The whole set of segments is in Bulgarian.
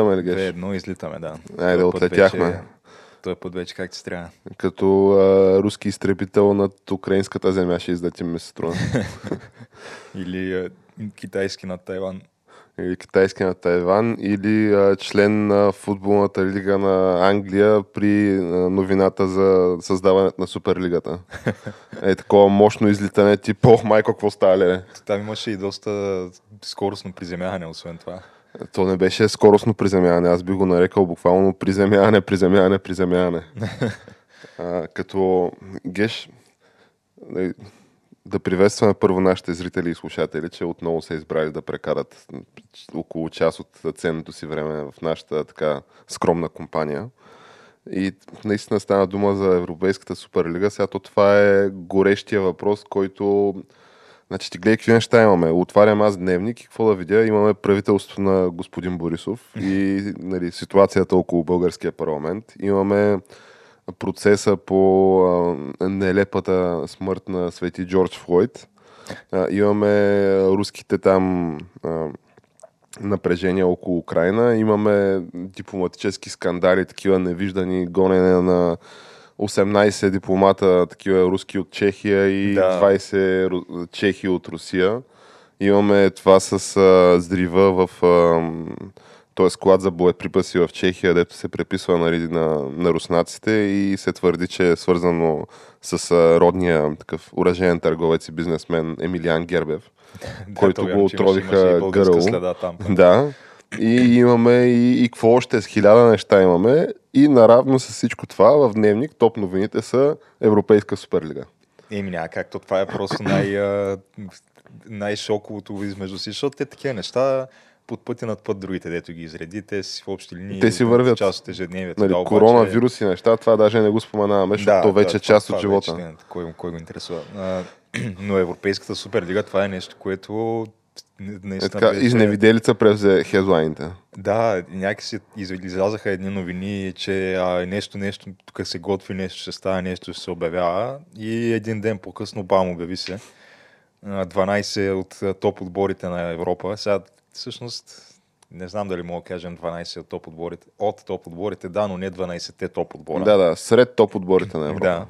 Излитаме ли, Две Геш? едно излитаме, да. Айде, път отлетяхме. Той път вече как ти трябва. Като а, руски изтребител над украинската земя ще излетим, ми се струва. Или а, китайски на Тайван. Или китайски на Тайван, или а, член на футболната лига на Англия при а, новината за създаването на Суперлигата. Е такова мощно излитане, тип, ох, майко, какво става ли? Там имаше и доста скоростно приземяване, освен това. То не беше скоростно приземяване, аз би го нарекал буквално приземяване, приземяване, приземяване. а, като Геш, е, да приветстваме първо нашите зрители и слушатели, че отново са избрали да прекарат около час от ценното си време в нашата така скромна компания. И наистина стана дума за Европейската суперлига. Сега то това е горещия въпрос, който Значи ти гледай какви неща имаме. Отварям аз дневник и какво да видя? Имаме правителство на господин Борисов и нали, ситуацията около българския парламент. Имаме процеса по а, нелепата смърт на свети Джордж Флойд. А, имаме руските там а, напрежения около Украина. Имаме дипломатически скандали, такива невиждани, гонене на 18 дипломата, такива руски от Чехия и Да. 20 ру- чехи от Русия. Имаме това с а, зрива в а, този склад за боеприпаси в Чехия, дето се преписва нали, на, на руснаците и се твърди, че е свързано с а, родния такъв уражен търговец и бизнесмен Емилиан Гербев, който то го отровиха гърл. Да. И имаме и, и какво още с хиляда неща имаме. И наравно с всичко това в дневник топ новините са Европейска суперлига. Еми няма как, то това е просто най, най-шоковото измежду си, защото те такива неща под пътя над път другите, дето ги изреди, те си в общи линии Те си вървят. част от ежедневието. Нали, да, коронавирус и неща, това даже не го споменаваме, защото то вече е това- част това от живота. Вече, не, кой, кой го интересува. А, но Европейската суперлига, това е нещо, което Е наистина така, беше- изневиделица превзе хедлайните. Да, някакси из- излязаха едни новини, че а, нещо, нещо, тук се готви, нещо ще става, нещо ще се обявява. И един ден по-късно бам обяви се. А, 12 от топ отборите на Европа. Сега, всъщност, не знам дали мога да кажем 12 от топ отборите. От топ отборите, да, но не 12-те топ отбора. Да, да, сред топ отборите на Европа. Да.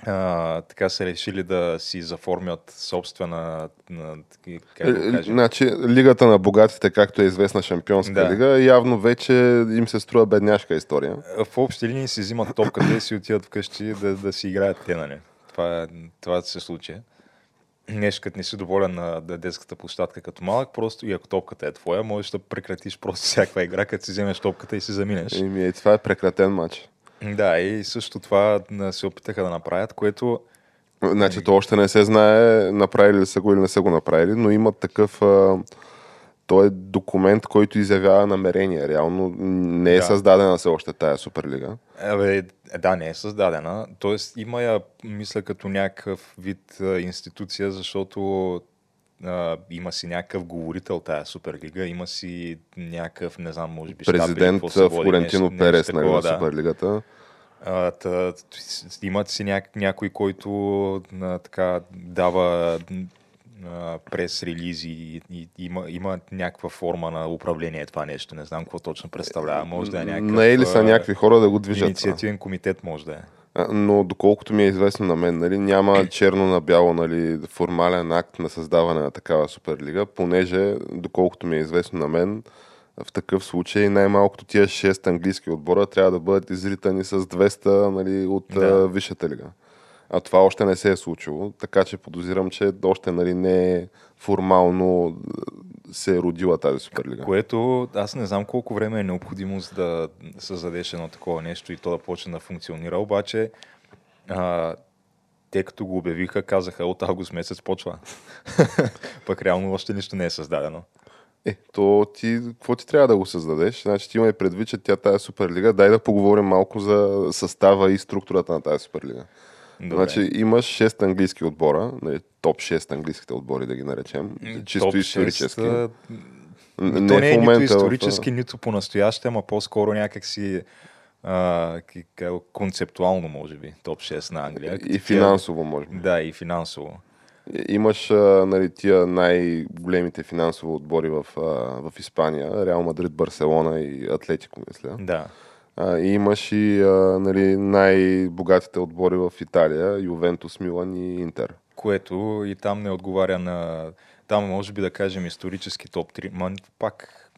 А, така са решили да си заформят собствена, на, как да Е, го кажем, Значи, лигата на богатите, както е известна шампионска Да. лига, явно вече им се струва бедняшка история. в общи линии си взимат топката и си отиват вкъщи да, да си играят те, нали? Това, е- това се случи. Нещо, като не си доволен на да- детската площадка като малък, просто и ако топката е твоя, можеш да прекратиш просто всякаква игра, като си вземеш топката и си заминеш. Еми, е, това е прекратен матч. Да, и също това се опитаха да направят, което Значи, то още не се знае направили ли са го или не са го направили, но има такъв... А, той е документ, който изявява намерение. Реално не е Да. създадена все още тая Суперлига. Абе, да, не е създадена. Тоест има я, мисля, като някакъв вид институция, защото а, има си някакъв говорител тая Суперлига, има си някакъв, не знам, може би щаб Президент води, Флорентино нещо- Перес нещо нали, на да. Суперлигата. А, та, имат си няк, някой, който а, така дава прес-релизи и, и има, има някаква форма на управление това нещо. Не знам какво точно представлява. Може да е някакъв... Не ли са някакви хора да го движат? Инициативен комитет може да е. Но доколкото ми е известно на мен, нали, няма черно на бяло нали, формален акт на създаване на такава суперлига, понеже, доколкото ми е известно на мен, в такъв случай най-малкото тия 6 английски отбора трябва да бъдат изритани с 200 нали, от Да. Висшата лига. А това още не се е случило, така че подозирам, че още нали, не е формално се е родила тази Суперлига. Което аз не знам колко време е необходимо за да създадеш едно такова нещо и то да почне да функционира, обаче а, те като го обявиха, казаха от август месец почва. Пък реално още нищо не е създадено. Е, то ти, какво ти трябва да го създадеш? Значи ти имай предвид, че тя тази Суперлига, дай да поговорим малко за състава и структурата на тази Суперлига. Добре. Значи имаш 6 английски отбора, нали, топ 6 английските отбори да ги наречем, чисто Топ исторически. 6, Н- не, то не е в нито момента, исторически, нито по-настояще, ама по-скоро някакси а, концептуално, може би, топ 6 на Англия. И финансово, може би. Да, и финансово. Имаш нали, тия най-големите финансови отбори в, в Испания, Реал Мадрид, Барселона и Атлетико, мисля. Да. А, и имаш и нали, най-богатите отбори в Италия, Ювентус, Милан и Интер. Което и там не отговаря на... Там може би да кажем исторически топ 3. Ма пак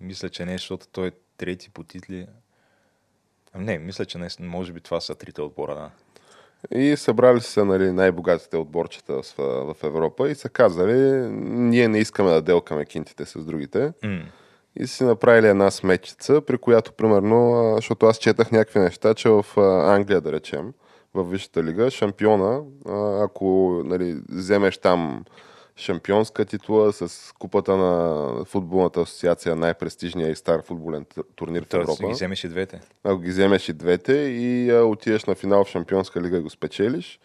мисля, че не, защото той е трети по титли. Не, мисля, че не, може би това са трите отбора, да. И събрали се нали, най-богатите отборчета в, в Европа и са казали, ние не искаме да делкаме кинтите с другите. М. И си направили една сметчица, при която, примерно, защото аз четах някакви неща, че в Англия, да речем, в Висшата лига, шампиона, ако нали, вземеш там шампионска титла с купата на футболната асоциация, най-престижния и стар футболен турнир в Тоест, Европа. ги вземеш и двете. Ако ги вземеш и двете и а, отидеш на финал в Шампионска лига и го спечелиш,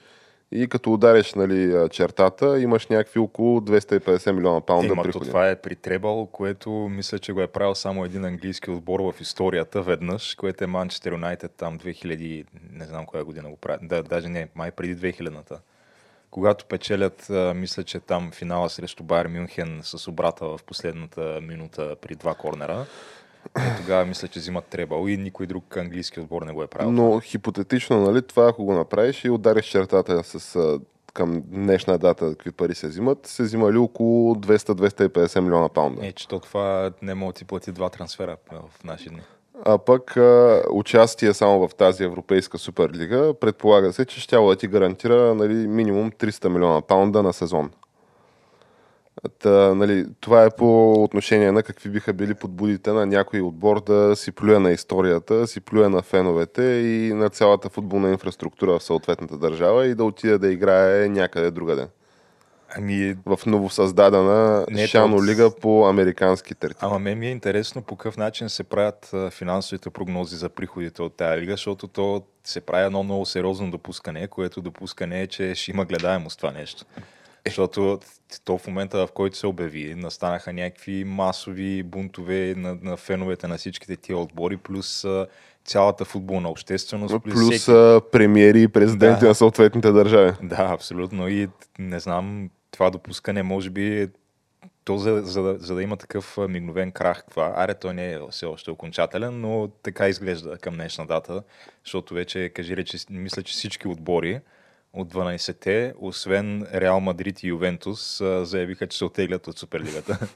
и като удариш нали, чертата, имаш някакви около 250 милиона паунда то приходи. това е при Требъл, което мисля, че го е правил само един английски отбор в историята веднъж, което е Манчестър Юнайтед там 2000, не знам коя година го прави, да, даже не, май преди 2000-та. Когато печелят, мисля, че там финала срещу Байер Мюнхен с обрата в последната минута при два корнера, е, тогава мисля, че взимат Требъл и никой друг английски отбор не го е правил. Но хипотетично, нали, това ако го направиш и удариш чертата с към днешна дата, какви пари се взимат, се взимали около 200-250 милиона паунда. Е, че то това не мога да ти плати два трансфера в наши дни. А пък а, участие само в тази европейска суперлига, предполага се, че ще да ти гарантира нали, минимум 300 милиона паунда на сезон. Та, нали, това е по отношение на какви биха били подбудите на някой отбор да си плюе на историята, си плюе на феновете и на цялата футболна инфраструктура в съответната държава и да отиде да играе някъде другаде. Ами, В новосъздадена Не, Шано то- лига по американски територии. Ама мен ми е интересно по какъв начин се правят финансовите прогнози за приходите от тази лига, защото то се прави едно много сериозно допускане, което допускане е, че ще има гледаемост това нещо. Защото то в момента, в който се обяви, настанаха някакви масови бунтове на, на феновете на всичките тия отбори, плюс цялата футболна общественост. Плюс всеки- а, премиери и президенти Да. на съответните държави. Да, абсолютно. И не знам, това допускане може би е то за, за, да, за да има такъв мигновен крах, това, аре, той не е все още окончателен, но така изглежда към днешна дата, защото вече, кажи рече, мисля, че всички отбори от 12-те, освен Реал Мадрид и Ювентус, заявиха, че се оттеглят от Суперлигата.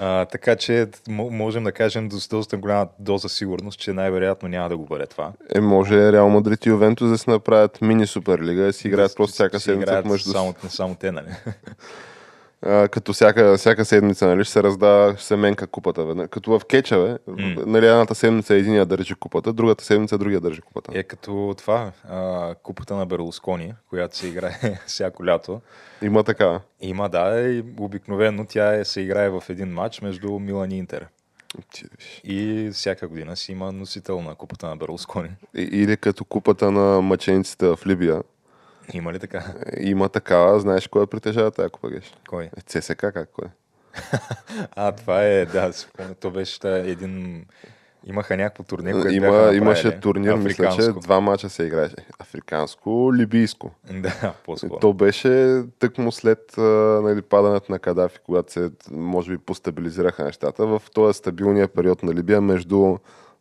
А, така че можем да кажем с доста голяма доза сигурност, че най-вероятно няма да го бъде това. Е, може Реал Мадрид и Ювентус да си направят мини суперлига, да си играят Да просто всяка седмица помежду само, само те, нали? А, като всяка, всяка седмица, нали, ще се раздава, ще се менка купата веднъж. Като в кеча, бе, М. нали, едната седмица единия държи купата, другата седмица другия държи купата. Е като това, а, купата на Берлускони, която се играе всяко лято. Има така. Има, да, и обикновено тя е, се играе в един матч между Милан и Интер. И всяка година си има носител на купата на Берлускони. Или като купата на мъчениците в Либия. Има ли така? Е, Има такава, знаеш кой я притежава тази купа, геш? Кой? Е, ЦСК как кой? А, това е, да, то беше един... Имаха някакво турне, което Има, направили. имаше турнир, мисля, че два мача се играеше. Африканско, либийско. Да, по-скоро. То беше тъкмо след нали, падането на Кадафи, когато се, може би, постабилизираха нещата. В този стабилния период на Либия между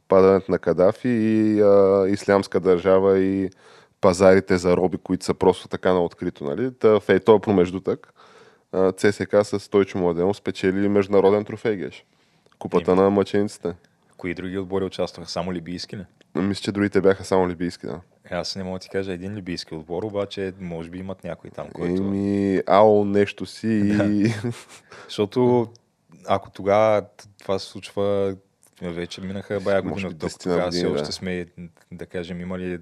падането на Кадафи и а, ислямска държава и пазарите за роби, които са просто така на открито. Нали? Та, в ей този промеждутък ЦСК с Стойчо Младенов спечели международен трофей, геш. Купата Еми. на мъчениците. кои други отбори участваха? Само либийски ли? Мисля, че другите бяха само либийски, да. Е, Аз не мога да ти кажа един либийски отбор, обаче може би имат някой там, който... Еми, АО нещо си и... Защото ако тогава това се случва, вече минаха бая тук, 10 тогава все още сме, да кажем, имали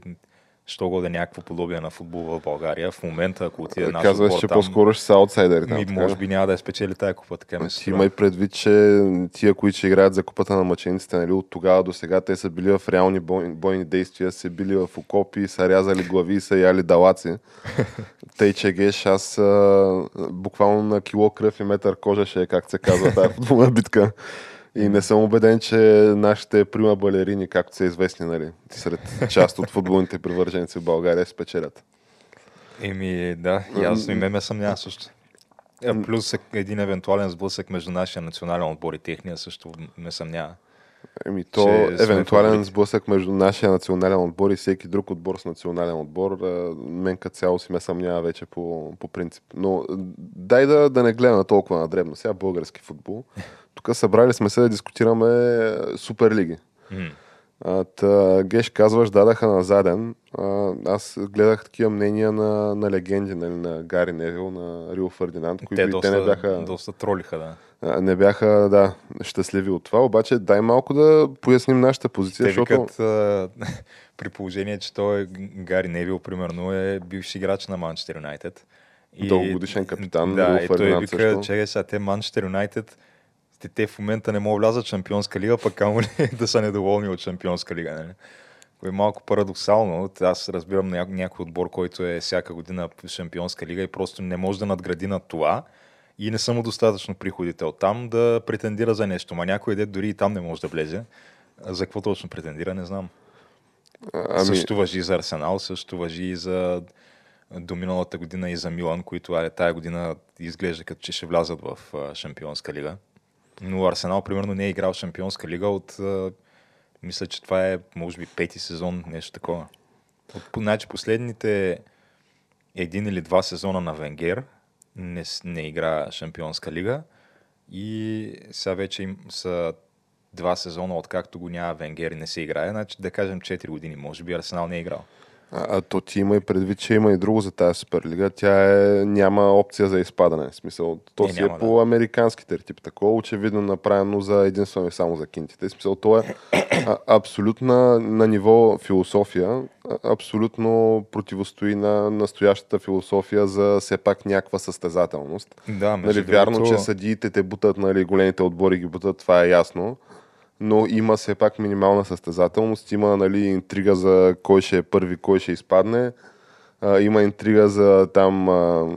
що го да някакво подобие на футбол в България. В момента, ако отиде наш Казваш, отбор че там, по-скоро ще са аутсайдери там. ми, така може би няма да я спечели тая купа, така ми се Ти имай предвид, че тия, които ще играят за купата на мъчениците, нали, от тогава до сега, те са били в реални бойни, бойни действия, са били в окопи, са рязали глави, са яли далаци. Тъй, че геш, аз а, буквално на кило кръв и метър кожа ще е, как се казва, тази футболна битка. И не съм убеден, че нашите прима балерини, както са известни, нали, сред част от футболните привърженици в България, спечелят. Еми, да, и аз и ме ме съмнява също. Е, Плюс е- един евентуален сблъсък между нашия национален отбор и техния също ме съмнява. Еми, то евентуален сблъсък между нашия национален отбор и всеки друг отбор с национален отбор, мен като цяло си ме съмнява вече по, по принцип. Но дай да, да не гледаме толкова на дребно. Сега български футбол. Тук събрали сме се да дискутираме а, суперлиги. А, та, Геш казваш, дадаха на заден. А, аз гледах такива мнения на, на легенди, нали, на Гари Невил, на Рио Фердинанд, които Те доста, те не бяха... доста тролиха, да. А, Не бяха, да, щастливи от това, обаче дай малко да поясним нашата позиция, Те защото... викат, а, при положение, че той Гари Невил, примерно, е бивш играч на Манчестър Юнайтед. И- Дългогодишен капитан, Да, Рио и той вика, че сега те Манчестър Юнайтед, те, те в момента не могат да влязат в Шампионска лига, пък камо ли да са недоволни от Шампионска лига. Нали? Кое е малко парадоксално. Аз разбирам ня- някой отбор, който е всяка година в Шампионска лига и просто не може да надгради над това и не са му достатъчно приходите от там да претендира за нещо. Ма някой дет дори и там не може да влезе. За какво точно претендира, не знам. Ами... Също въжи за Арсенал, също въжи и за до миналата година и за Милан, които тая година изглежда като че ще влязат в Шампионска лига. Но Арсенал, примерно, не е играл в Шампионска лига от, мисля, че това е, може би, пети сезон, нещо такова. От, значи, последните един или два сезона на Венгер не, не игра Шампионска лига и сега вече им са два сезона, откакто го няма Венгер и не се играе, значи да кажем 4 години, може би Арсенал не е играл. А, а то ти има и предвид, че има и друго за тази Суперлига. Тя е, няма опция за изпадане. В смисъл, то Е, си е по американските тип. Такова очевидно направено за единствено и само за кинтите. В смисъл, то е а, абсолютно на ниво философия, абсолютно противостои на настоящата философия за все пак някаква състезателност. Да, Нали, вярно, че съдиите те бутат, нали, големите отбори ги бутат, това е ясно. Но има все пак минимална състезателност, има нали, интрига за кой ще е първи, кой ще изпадне. А, има интрига за там а,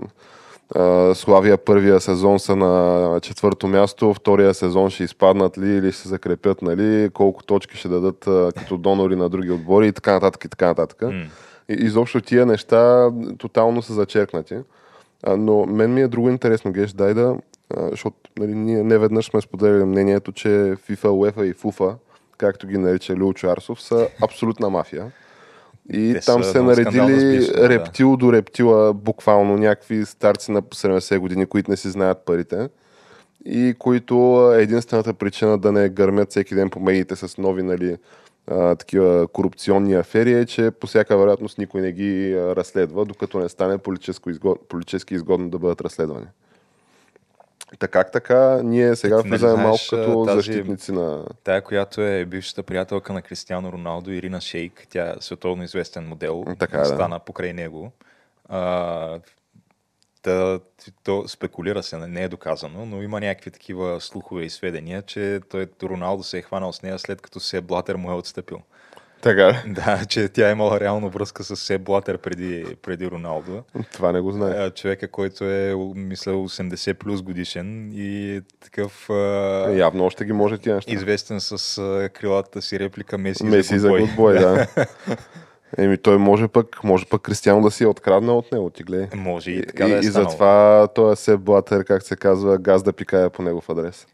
а, Славия първия сезон са на четвърто място, втория сезон ще изпаднат ли или ще се закрепят, нали, колко точки ще дадат а, като донори на други отбори и така нататък и така нататък. М. И, изобщо тия неща тотално са зачеркнати. А, но мен ми е друго интересно, Геш, дай да, а, защото нали, ние не веднъж сме споделили мнението, че FIFA, UEFA и FUFA, както ги нарича Лючо Арсов, са абсолютна мафия. И Те там се наредили да. рептил до рептила, буквално някакви старци на 70 години, които не си знаят парите и които а, единствената причина да не гърмят всеки ден по медиите с нови нали, а, такива корупционни афери е, че по всяка вероятност никой не ги разследва, докато не стане политически, изгод... политически изгодно да бъдат разследвани. Така как така, ние сега Ти влизаме малко като тази- защитници на... Тая, която е бившата приятелка на Кристиано Роналдо, Ирина Шейк, тя е световно известен модел, Така е, да. стана покрай него. А, да, то спекулира се, не е доказано, но има някакви такива слухове и сведения, че той Роналдо се е хванал с нея след като Се Блатер му е отстъпил. Така ли? Да, че тя е имала реално връзка с Се Блатер преди, преди Роналдо. Това не го знае. Човека, който е, мисля, 80 плюс годишен и е такъв а, Явно още ги може тия неща. известен с крилата си реплика Меси, Меси за гудбой. да. Еми той може пък, може пък Кристиано да си е откраднал от него, ти гледай. Може и така и, да е и станало. затова той е се блатер, как се казва, газ да пикая по негов адрес.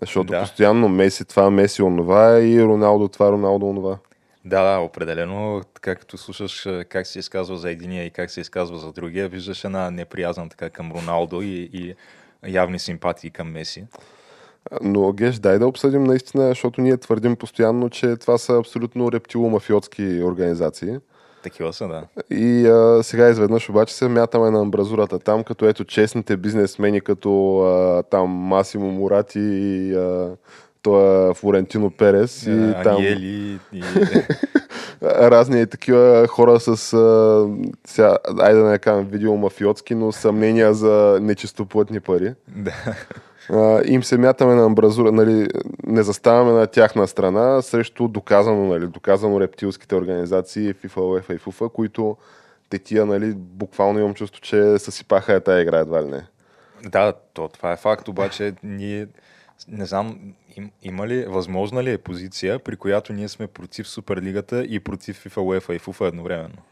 Защото Да. постоянно Меси това, Меси онова и Роналдо това, Роналдо онова. Да, да, определено. Така като слушаш а, как се изказва за единия и как се изказва за другия, виждаш една неприязна така към Роналдо и, и явни симпатии към Меси. Но Геш, дай да обсъдим наистина, защото ние твърдим постоянно, че това са абсолютно рептило-мафиотски организации. Такива са, да. И а, сега изведнъж обаче се мятаме на амбразурата там, като ето честните бизнесмени, като а, там Масимо Мурати и а, това Флорентино Перес. и там... Аниели и... разни такива хора с, а, сега, айде да не кажем видеомафиотски, но съмнения за нечистоплътни пари. Да. Им се мятаме на амбразура, нали, не заставаме на тяхна страна срещу доказано, нали, доказано рептилските организации FIFA, UEFA и FUFA, които те тия, нали, буквално имам чувство, че съсипаха е игра едва ли не. Да, то, това е факт, обаче ние не знам, им, има ли, възможна ли е позиция, при която ние сме против Суперлигата и против FIFA, UEFA и FUFA едновременно?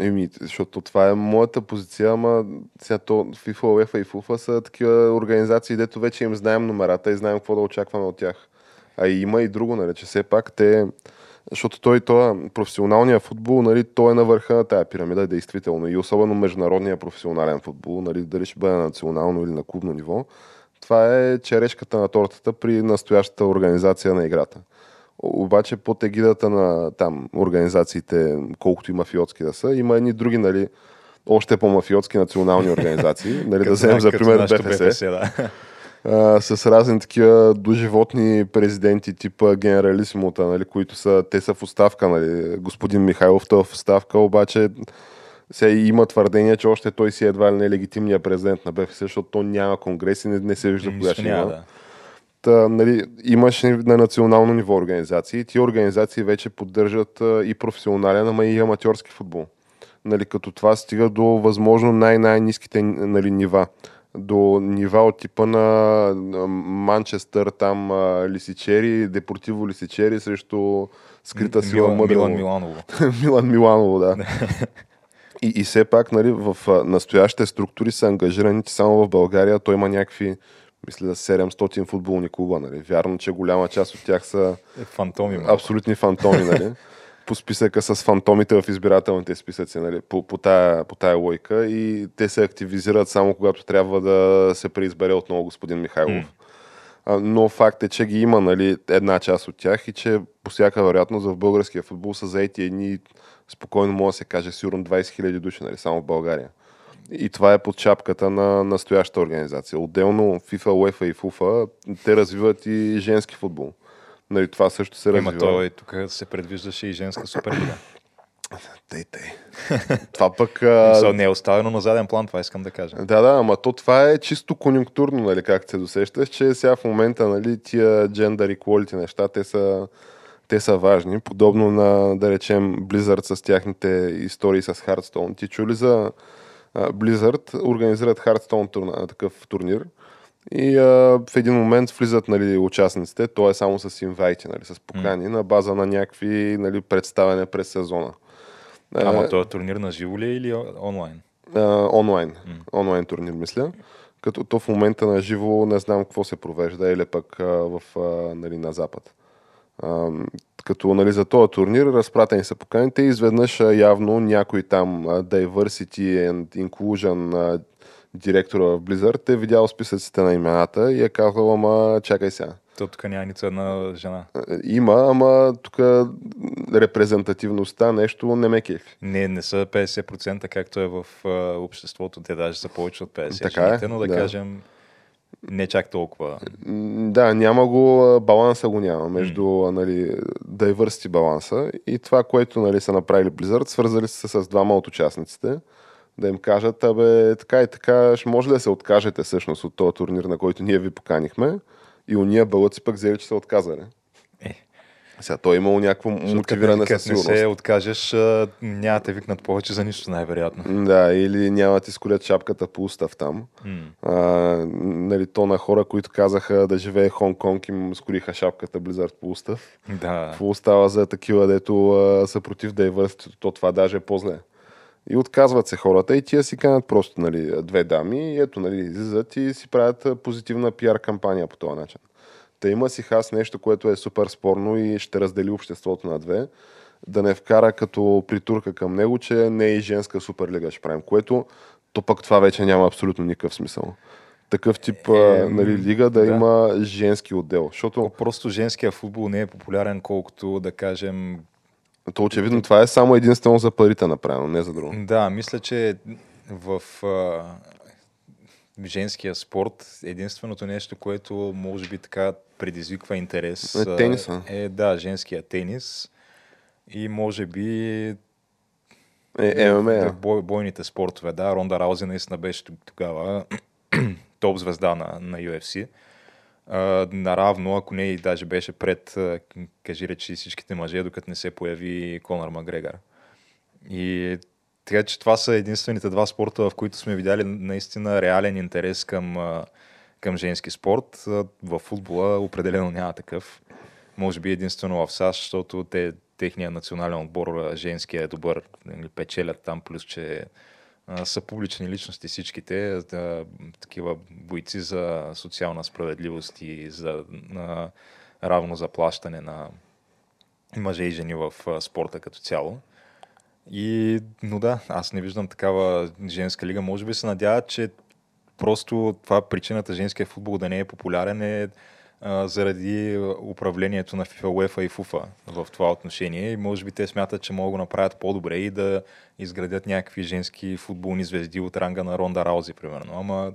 Еми, защото това е моята позиция, ама сега то FIFA, UEFA и FUFA са такива организации, дето вече им знаем номерата и знаем какво да очакваме от тях. А и има и друго, нали, че все пак те, защото той, той професионалния футбол, нали, той е на върха на тая пирамида, действително. И особено международния професионален футбол, нали, дали ще бъде на национално или на клубно ниво. Това е черешката на тортата при настоящата организация на играта. Обаче под егидата на там организациите, колкото и мафиотски да са, има едни други, нали, още по-мафиотски национални организации. Нали, да вземем за пример БФС. БФС да. а, с разни такива доживотни президенти, типа генералисимута, нали, които са, те са в оставка. Нали. Господин Михайлов е в оставка, обаче сега има твърдение, че още той си е едва ли не легитимният президент на БФС, защото то няма конгрес и не, не се вижда кога ще има. Да. Нали, имаш на национално ниво организации. Тия организации вече поддържат а, и професионален, ама и аматьорски футбол. Нали, като това стига до възможно най-най-низките нали, нива. До нива от типа на Манчестър, там Лисичери, Депортиво Лисичери срещу скрита сила Милан, Милан Миланово. Милан Миланово, да. и, и все пак нали, в настоящите структури са ангажирани само в България. Той има някакви мисля, 700 футболни клуба. Нали. Вярно, че голяма част от тях са е, фантоми, абсолютни фантоми. Нали. по списъка с фантомите в избирателните списъци, нали, по, по, тая, по тая лойка и те се активизират само когато трябва да се преизбере отново господин Михайлов. Mm. Но факт е, че ги има нали, една част от тях и че по всяка вероятност в българския футбол са заети едни, спокойно може да се каже, сигурно 20 000 души, нали, само в България. И това е под чапката на настоящата организация. Отделно FIFA, UEFA и FUFA, те развиват и женски футбол. Нали, това също се развива. Има то и тук се предвиждаше и женска суперлига. Тей, тей. това пък... А... Не е оставено на заден план, това искам да кажа. Да, да, ама то това е чисто конюнктурно, нали, как се досещаш, че сега в момента, нали, тия gender equality неща, те са, те са важни. Подобно на, да речем, Blizzard с тяхните истории с Hearthstone. Ти чули за Blizzard организират Hearthstone турна, такъв турнир. И а, в един момент влизат нали, участниците, то е само с инвайти, нали, с покани, mm. на база на някакви нали, представяне през сезона. Ама този турнир на живо ли е или онлайн? А, онлайн. Mm. Онлайн турнир, мисля. Като то в момента на живо не знам какво се провежда или пък а, в, а, нали, на запад като нали, за този турнир разпратени са поканите и изведнъж явно някой там Diversity and Inclusion директора в Blizzard е видял списъците на имената и е казал, ама чакай сега. То тук няма нито една жена. Има, ама тук репрезентативността нещо не ме кефи. Не, не са 50%, както е в обществото. Те даже са повече от 50%. Така е, жените, но да, да кажем не чак толкова. Да, няма го, баланса го няма между mm. нали, diversity баланса и това, което нали, са направили Blizzard, свързали се с двама от участниците, да им кажат, абе, така и така, ще може ли да се откажете всъщност от този турнир, на който ние ви поканихме и уния бълъци пък взели, че са отказали. Сега той е имало някакво мотивиране със сигурност. не се откажеш, няма те викнат повече за нищо, най-вероятно. Да, или няма ти скорят шапката по устав там. Mm. А, нали, то на хора, които казаха да живее Хонг-Конг, им скориха шапката Blizzard по устав. Да. Какво остава за такива, дето а, са против дайвърстито, то това даже е по-зле. И отказват се хората и тия си канят просто нали, две дами и ето, нали, излизат и си правят позитивна пиар кампания по този начин. Та има си хас нещо, което е супер спорно и ще раздели обществото на две. Да не вкара като притурка към него, че не е и женска суперлига ще правим, което то пък това вече няма абсолютно никакъв смисъл. такъв тип Е, нали, лига да, да. има женски отдел. Защото Просто женския футбол не е популярен, колкото да кажем. то очевидно това е само единствено за парите направено, не за друго. Да, мисля, че в а, женския спорт единственото нещо, което може би така предизвиква интерес Е тениса. е да, женския тенис и може би Е, ММА. Бой, бойните спортове, да. Ронда Раузи наистина беше тогава топ звезда на, на UFC. А, наравно, ако не и даже беше пред, кажи речи всичките мъже, докато не се появи Конор Макгрегор. И така че това са единствените два спорта, в които сме видяли наистина реален интерес към, към женски спорт. В футбола определено няма такъв. Може би единствено в САЩ, защото те, техният национален отбор а, женски е добър, нали, печелят там, плюс че са публични личности всичките, такива бойци за социална справедливост и за а, равно заплащане на мъже и жени в спорта като цяло. И, но да, аз не виждам такава женска лига. Може би се надяват, че просто това причината женския футбол да не е популярен е а, заради управлението на FIFA, UEFA и FUFA в това отношение. И може би те смятат, че могат да го направят по-добре и да изградят някакви женски футболни звезди от ранга на Ронда Раузи, примерно. Ама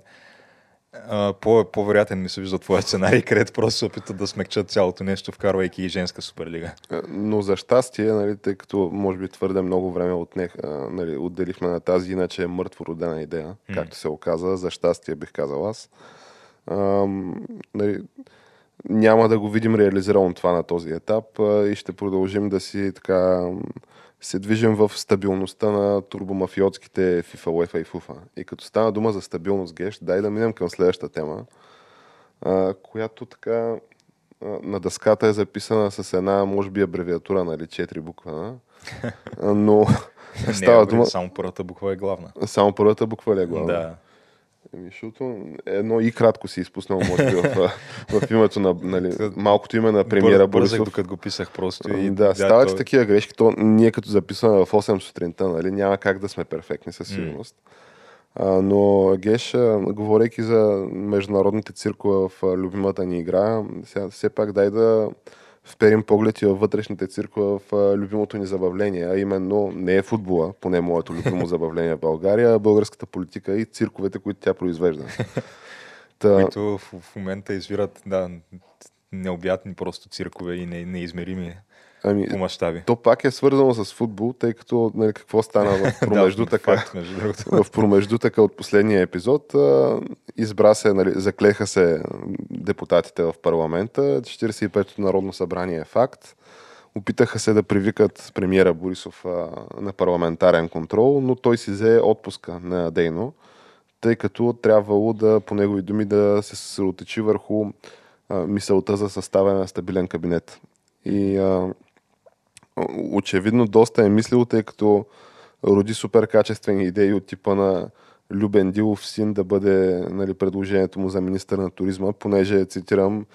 по, по-вероятен ми се вижда твоя сценарий, където просто се опитат да смекчат цялото нещо, вкарвайки и женска суперлига. Е, Но за щастие, нали, тъй като може би твърде много време отнех, нали, отделихме на тази иначе мъртво родена идея, М. както се оказа, за щастие бих казал аз. Ам, нали, няма да го видим реализирано това на този етап и ще продължим да си така се движим в стабилността на турбомафиотските FIFA, UEFA и FUFA. И като стана дума за стабилност, Геш, дай да минем към следващата тема, а, която така на дъската е записана с една, може би, абревиатура, нали, четири буква, но става дума... Само първата буква е главна. Само първата буква е главна? Да. Еми, защото едно и кратко си изпуснал, може би, в, в името на нали, малкото име на премиера бързах, Борисов. докато го писах просто. И, Да, стават то- такива грешки. То, ние като записваме в 8 сутринта, нали, няма как да сме перфектни със сигурност. А, но Геш, говорейки за международните циркове в любимата ни игра, сега, все пак дай да вперим поглед и във вътрешните циркове в а, любимото ни забавление, а именно не е футбола, поне моето любимо забавление в България, а българската политика и цирковете, които тя произвежда. Та, които в, в момента извират да, необятни просто циркове и не, неизмерими ами, по мащаби. то пак е свързано с футбол, тъй като нали, какво стана в промеждутъка. да, в промеждутъка от последния епизод а, избра се, нали, заклеха се депутатите в парламента. 45-то народно събрание е факт. Опитаха се да привикат премиера Борисов а, на парламентарен контрол, но той си взе отпуска на дейно, тъй като трябвало да, по негови думи, да се съсредоточи върху а, мисълта за съставяне на стабилен кабинет. И а, очевидно доста е мислил, тъй като роди супер качествени идеи от типа на Любен Дилов син да бъде нали, предложението му за министър на туризма, понеже, цитирам,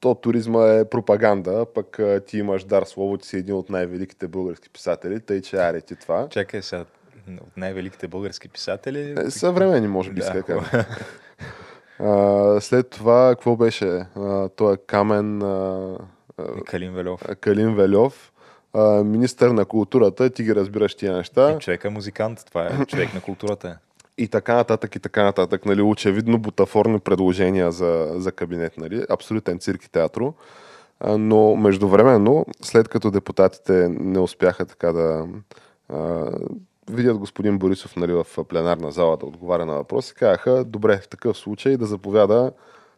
то туризма е пропаганда, пък ти имаш дар слово, ти си един от най-великите български писатели, тъй че аре ти това. Чакай сега, от най-великите български писатели. Е, съвремени, може би, Да. А, след това, какво беше? А, той е Камен а, Калин Велев. Калин Велев, а, министър на културата, ти ги разбираш тия неща. И човек е музикант, това е човек на културата. И така нататък, и така нататък. Нали, очевидно бутафорни предложения за, за кабинет. Нали, абсолютен цирк и театро. А, но междувременно, след като депутатите не успяха така да а, видят господин Борисов нали, в пленарна зала да отговаря на въпроси, казаха, добре, в такъв случай да заповяда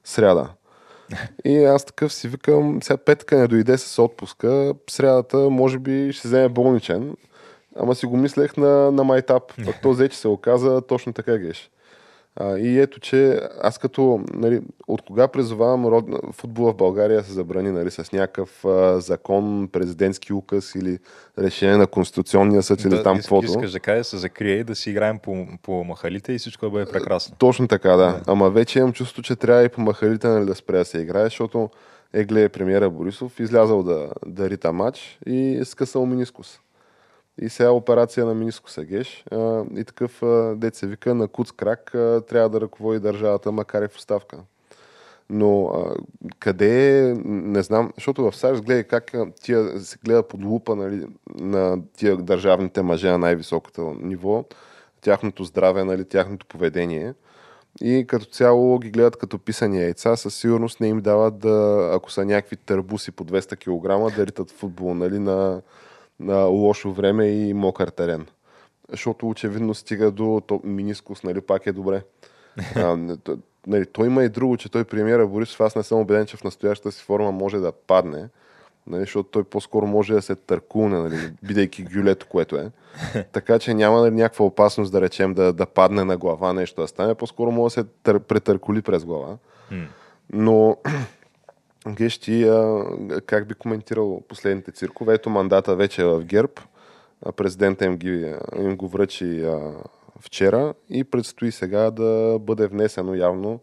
сряда. И аз такъв си викам, сега петъка не дойде с отпуска, срядата може би ще вземе болничен, ама си го мислех на, на майтап. Пък то взе, че се оказа точно така геш. А, и ето, че аз като, нали, от кога призовавам род... футбола в България се забрани нали, с някакъв а, закон, президентски указ или решение на Конституционния съд или да, там иск- каквото. Искаш да кажа, се закрие и да си играем по, по махалите и всичко да бъде прекрасно. Точно така, да. Да. Ама вече имам чувство, че трябва и по махалите нали, да спре да се играе, защото Егле е премиера Борисов, излязал да, да рита матч и скъсал минискус. И сега операция на Миниско Геш. А, и такъв дет се вика на куц крак трябва да ръководи държавата, макар и в оставка. Но къде е, не знам, защото в САЩ гледа как тия се гледа под лупа нали, на тия държавните мъже на най-високото ниво, тяхното здраве, нали, тяхното поведение. И като цяло ги гледат като писани яйца, със сигурност не им дават да, ако са някакви търбуси по 200 кг, да ритат футбол нали, на, на лошо време и мокър терен. Защото очевидно стига до то, минискус, нали, пак е добре. А, нали, той има и друго, че той премиера Борисов, аз не съм убеден, че в настоящата си форма може да падне, нали, защото той по-скоро може да се търкулне, нали, бидейки гюлето, което е. Така че няма нали, някаква опасност да речем да, да падне на глава нещо да стане, по-скоро може да се тър, претъркули през глава. Но Геш, как би коментирал последните циркове? Ето мандата вече е в ГЕРБ. Президента им, ги, им го връчи а, вчера и предстои сега да бъде внесено явно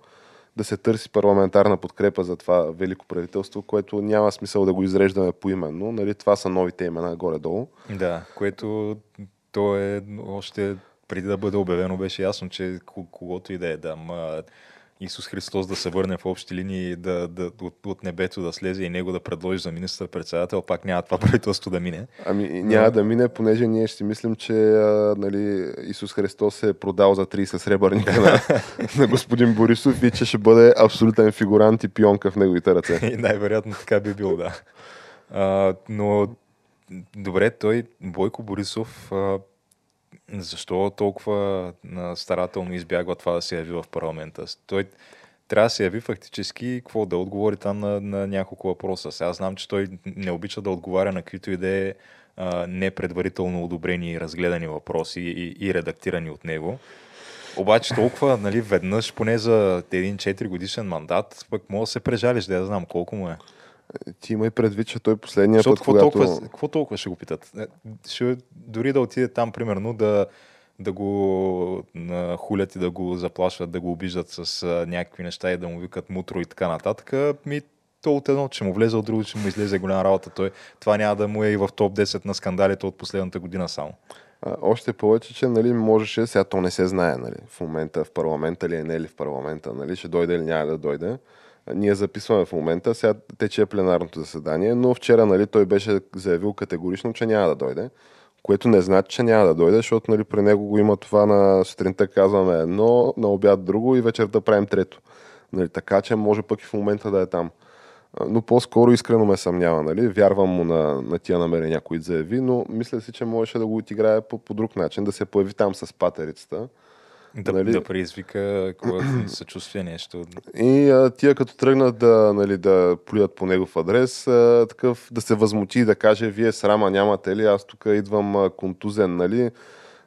да се търси парламентарна подкрепа за това велико правителство, което няма смисъл да го изреждаме поименно. Нали, това са новите имена горе-долу. Да, което то е още преди да бъде обявено беше ясно, че когото и да е да, ма Исус Христос да се върне в общи линии да, да, от, от небето да слезе и него да предложи за министър-председател, пак няма това правителство да мине. Ами няма да мине, понеже ние ще си мислим, че а, нали, Исус Христос се е продал за 30 сребърника на, на господин Борисов и че ще бъде абсолютен фигурант и пионка в неговите ръце. И най-вероятно така би бил, да. А, но добре, той, Бойко Борисов, а, защо толкова старателно избягва това да се яви в парламента? Той трябва да се яви фактически какво да отговори там на, на няколко въпроса. Сега знам, че той не обича да отговаря на каквито и да е непредварително одобрени и разгледани въпроси и, и редактирани от него. Обаче толкова, нали, веднъж, поне за един 4 годишен мандат, пък мога да се прежалиш, да я знам колко му е. Ти има и предвид, че той последния Защото път, какво, когато... толкова, какво толкова ще го питат? Е, ще, дори да отиде там, примерно, да, да го хулят и да го заплашват, да го обиждат с а, някакви неща и да му викат мутро и така нататък, ми то от едно, че му влезе, от друго, че му излезе голяма работа. Той, това няма да му е и в топ 10 на скандалите от последната година само. А, още повече, че нали, можеше, сега то не се знае нали, в момента в парламента ли е, не е ли в парламента, нали, ще дойде или няма да дойде ние записваме в момента, сега тече пленарното заседание, но вчера нали, той беше заявил категорично, че няма да дойде, което не значи, че няма да дойде, защото нали, при него го има това на сутринта казваме едно, на обяд друго и вечерта правим трето. Нали, така че може пък и в момента да е там. Но по-скоро искрено ме съмнява. Нали? Вярвам му на, на тия намерения, които заяви, но мисля си, че можеше да го отиграе по, по друг начин, да се появи там с патерицата да, нали? да предизвика съчувствие нещо. И а, тия като тръгнат да, нали, да плюят по негов адрес, а, такъв да се възмути и да каже, вие срама нямате ли, аз тук идвам а, контузен, нали?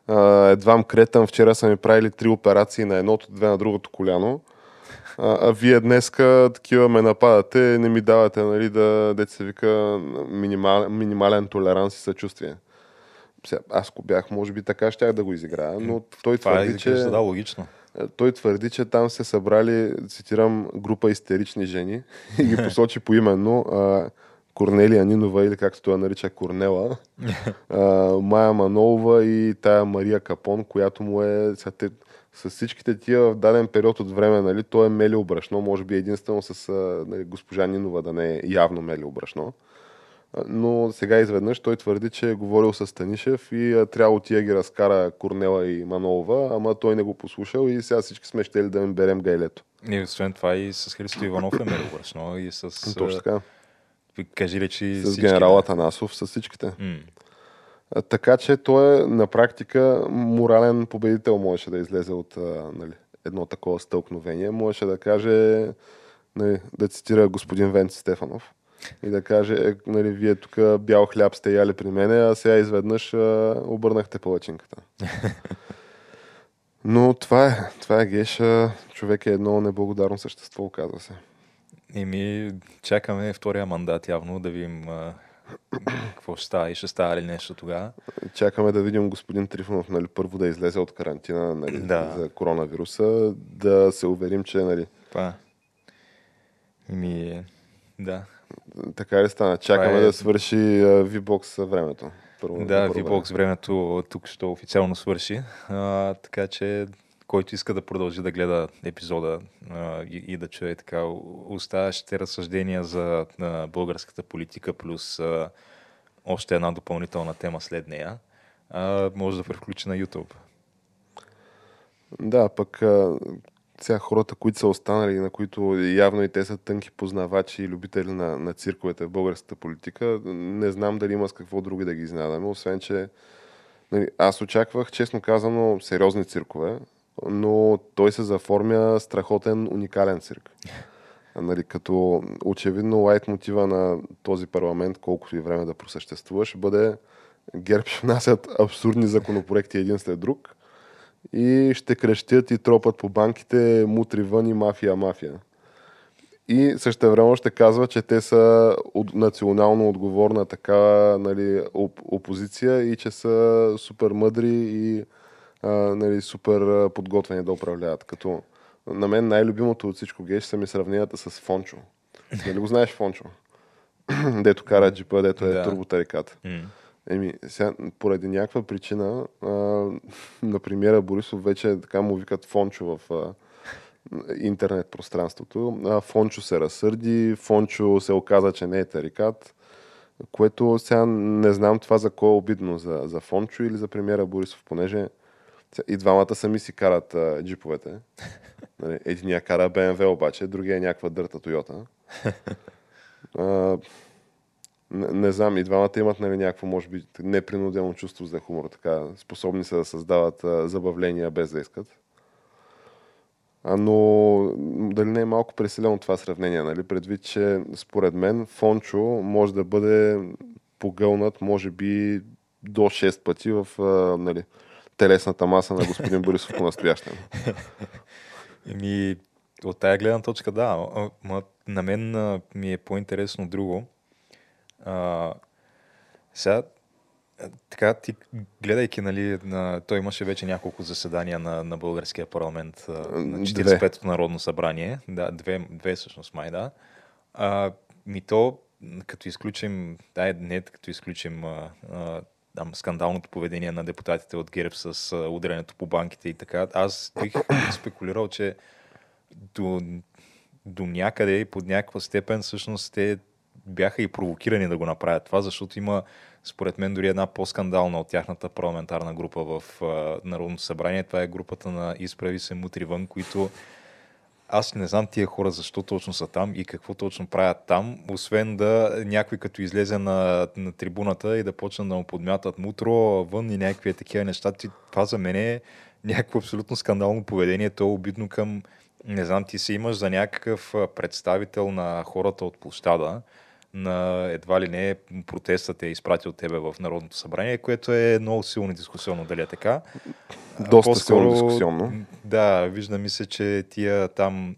А, едвам кретам, вчера са ми правили три операции на едното, две на другото коляно. А, а вие днеска такива ме нападате, не ми давате, нали, да, деца се вика, минимал, минимален толеранс и съчувствие аз ако бях, може би така щях да го изиграя, но той Това твърди, е, че... Да, логично. Е, той твърди, че там се събрали, цитирам, група истерични жени и ги посочи по именно а, Корнелия Нинова или както той нарича Корнела, а, Майя Манолова и тая Мария Капон, която му е... Те, с всичките тия в даден период от време, нали, той е мели обрашно, може би единствено с нали, госпожа Нинова да не е явно мели обрашно но сега изведнъж той твърди, че е говорил с Станишев и трябва тия ги разкара Корнела и Манолова, ама той не го послушал и сега всички сме щели да им берем гайлето. И освен това и с Христо Иванов е много връчно и с... Точно така. Кажи речи С генерал Атанасов, с всичките. Mm. Така че той е на практика морален победител можеше да излезе от нали, едно такова стълкновение. Можеше да каже, нали, да цитира господин Венци Стефанов и да каже, е, нали, вие тук бял хляб сте яли при мене, а сега изведнъж а, обърнахте палачинката. Но това е, това е геш. Човек е едно неблагодарно същество, оказва се. И ми чакаме втория мандат явно да видим а, какво ще става и ще става ли нещо тогава. Чакаме да видим господин Трифонов, нали, първо да излезе от карантина нали, да. за коронавируса, да се уверим, че нали... Това. ми, да, така ли стана? Чакаме е... да свърши V-Box времето. Първо, Да, VBOX времето тук ще официално свърши, а, така че който иска да продължи да гледа епизода а, и, и да чуе така оставащите разсъждения за а, българската политика, плюс а, още една допълнителна тема след нея, а, може да превключи на YouTube. Да, пък сега хората, които са останали, на които явно и те са тънки познавачи и любители на, на цирковете в българската политика, не знам дали има с какво други да ги изненадаме, освен че нали, аз очаквах, честно казано, сериозни циркове, но той се заформя страхотен, уникален цирк. Нали, като очевидно лайт мотива на този парламент, колкото и време да просъществува, ще бъде ГЕРБ ще внасят абсурдни законопроекти един след друг и ще крещят и тропат по банките мутри вън и мафия, мафия. И също време ще казва, че те са национално отговорна така нали, оп, опозиция и че са супер мъдри и а, нали, супер подготвени да управляват. Като на мен най-любимото от всичко геш са ми сравненията с Фончо. Нали го знаеш Фончо? дето кара джипа, дето е Да. турботариката. Mm. Еми, сега, поради някаква причина, а, на премиера Борисов вече така му викат Фончо в а, интернет пространството. А, Фончо се разсърди, Фончо се оказа, че не е тарикат, което сега не знам това за кой е обидно, за, за Фончо или за премиера Борисов, понеже и двамата сами си карат а, джиповете. Нали, Единия кара BMW обаче, другия е някаква дърта Тойота. Не, не знам, и двамата имат нали, някакво, може би, непринудено чувство за хумор. Така, способни са да създават а, забавления без да искат. А, но дали не е малко пресилено това сравнение, нали? Предвид, че според мен Фончо може да бъде погълнат, може би, до 6 пъти в а, нали, телесната маса на господин Борисов по настоящем. Еми, от тая гледна точка, да. Ма, на мен ми е по-интересно друго. А, сега, а, така, ти гледайки, нали, на, той имаше вече няколко заседания на, на българския парламент, на Две. 45-то Народно събрание. Да, две, две всъщност май, да. А, ми то, като изключим, да, не като изключим а, а, там, скандалното поведение на депутатите от ГЕРБ с а, ударянето по банките и така, аз бих спекулирал, че до, до някъде и под някаква степен всъщност те бяха и провокирани да го направят това, защото има според мен дори една по-скандална от тяхната парламентарна група в Народното събрание. Това е групата на Изправи се мутри вън, които аз не знам тия хора защо точно са там и какво точно правят там, освен да някой като излезе на, на трибуната и да почне да му подмятат мутро вън и някакви такива неща. Това за мен е някакво абсолютно скандално поведение. То е обидно към, не знам, ти се имаш за някакъв представител на хората от площада, на едва ли не протестът е изпратил тебе в Народното събрание, което е много силно дискусионно дали е така. Доста По-скоро, силно дискусионно. Да, вижда ми се, че тия там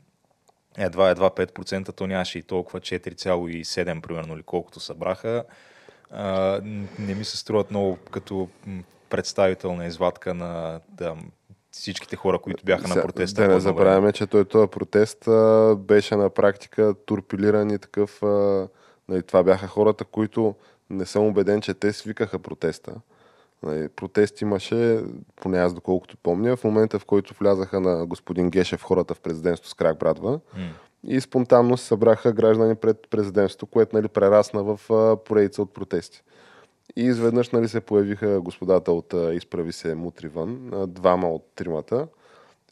едва, едва 5%, то нямаше и толкова 4,7 примерно или колкото събраха. А, не ми се струват много като представителна извадка на да, всичките хора, които бяха на протеста. Да не забравяме, че той този протест а, беше на практика турпилиран и такъв. А, нали, това бяха хората, които не съм убеден, че те свикаха протеста. Нали, протест имаше, поне аз доколкото помня, в момента в който влязаха на господин Гешев хората в президентство с крак брадва и спонтанно се събраха граждани пред президентството, което нали, прерасна в поредица от протести. И изведнъж нали, се появиха господата от Изправи се мутри вън, двама от тримата.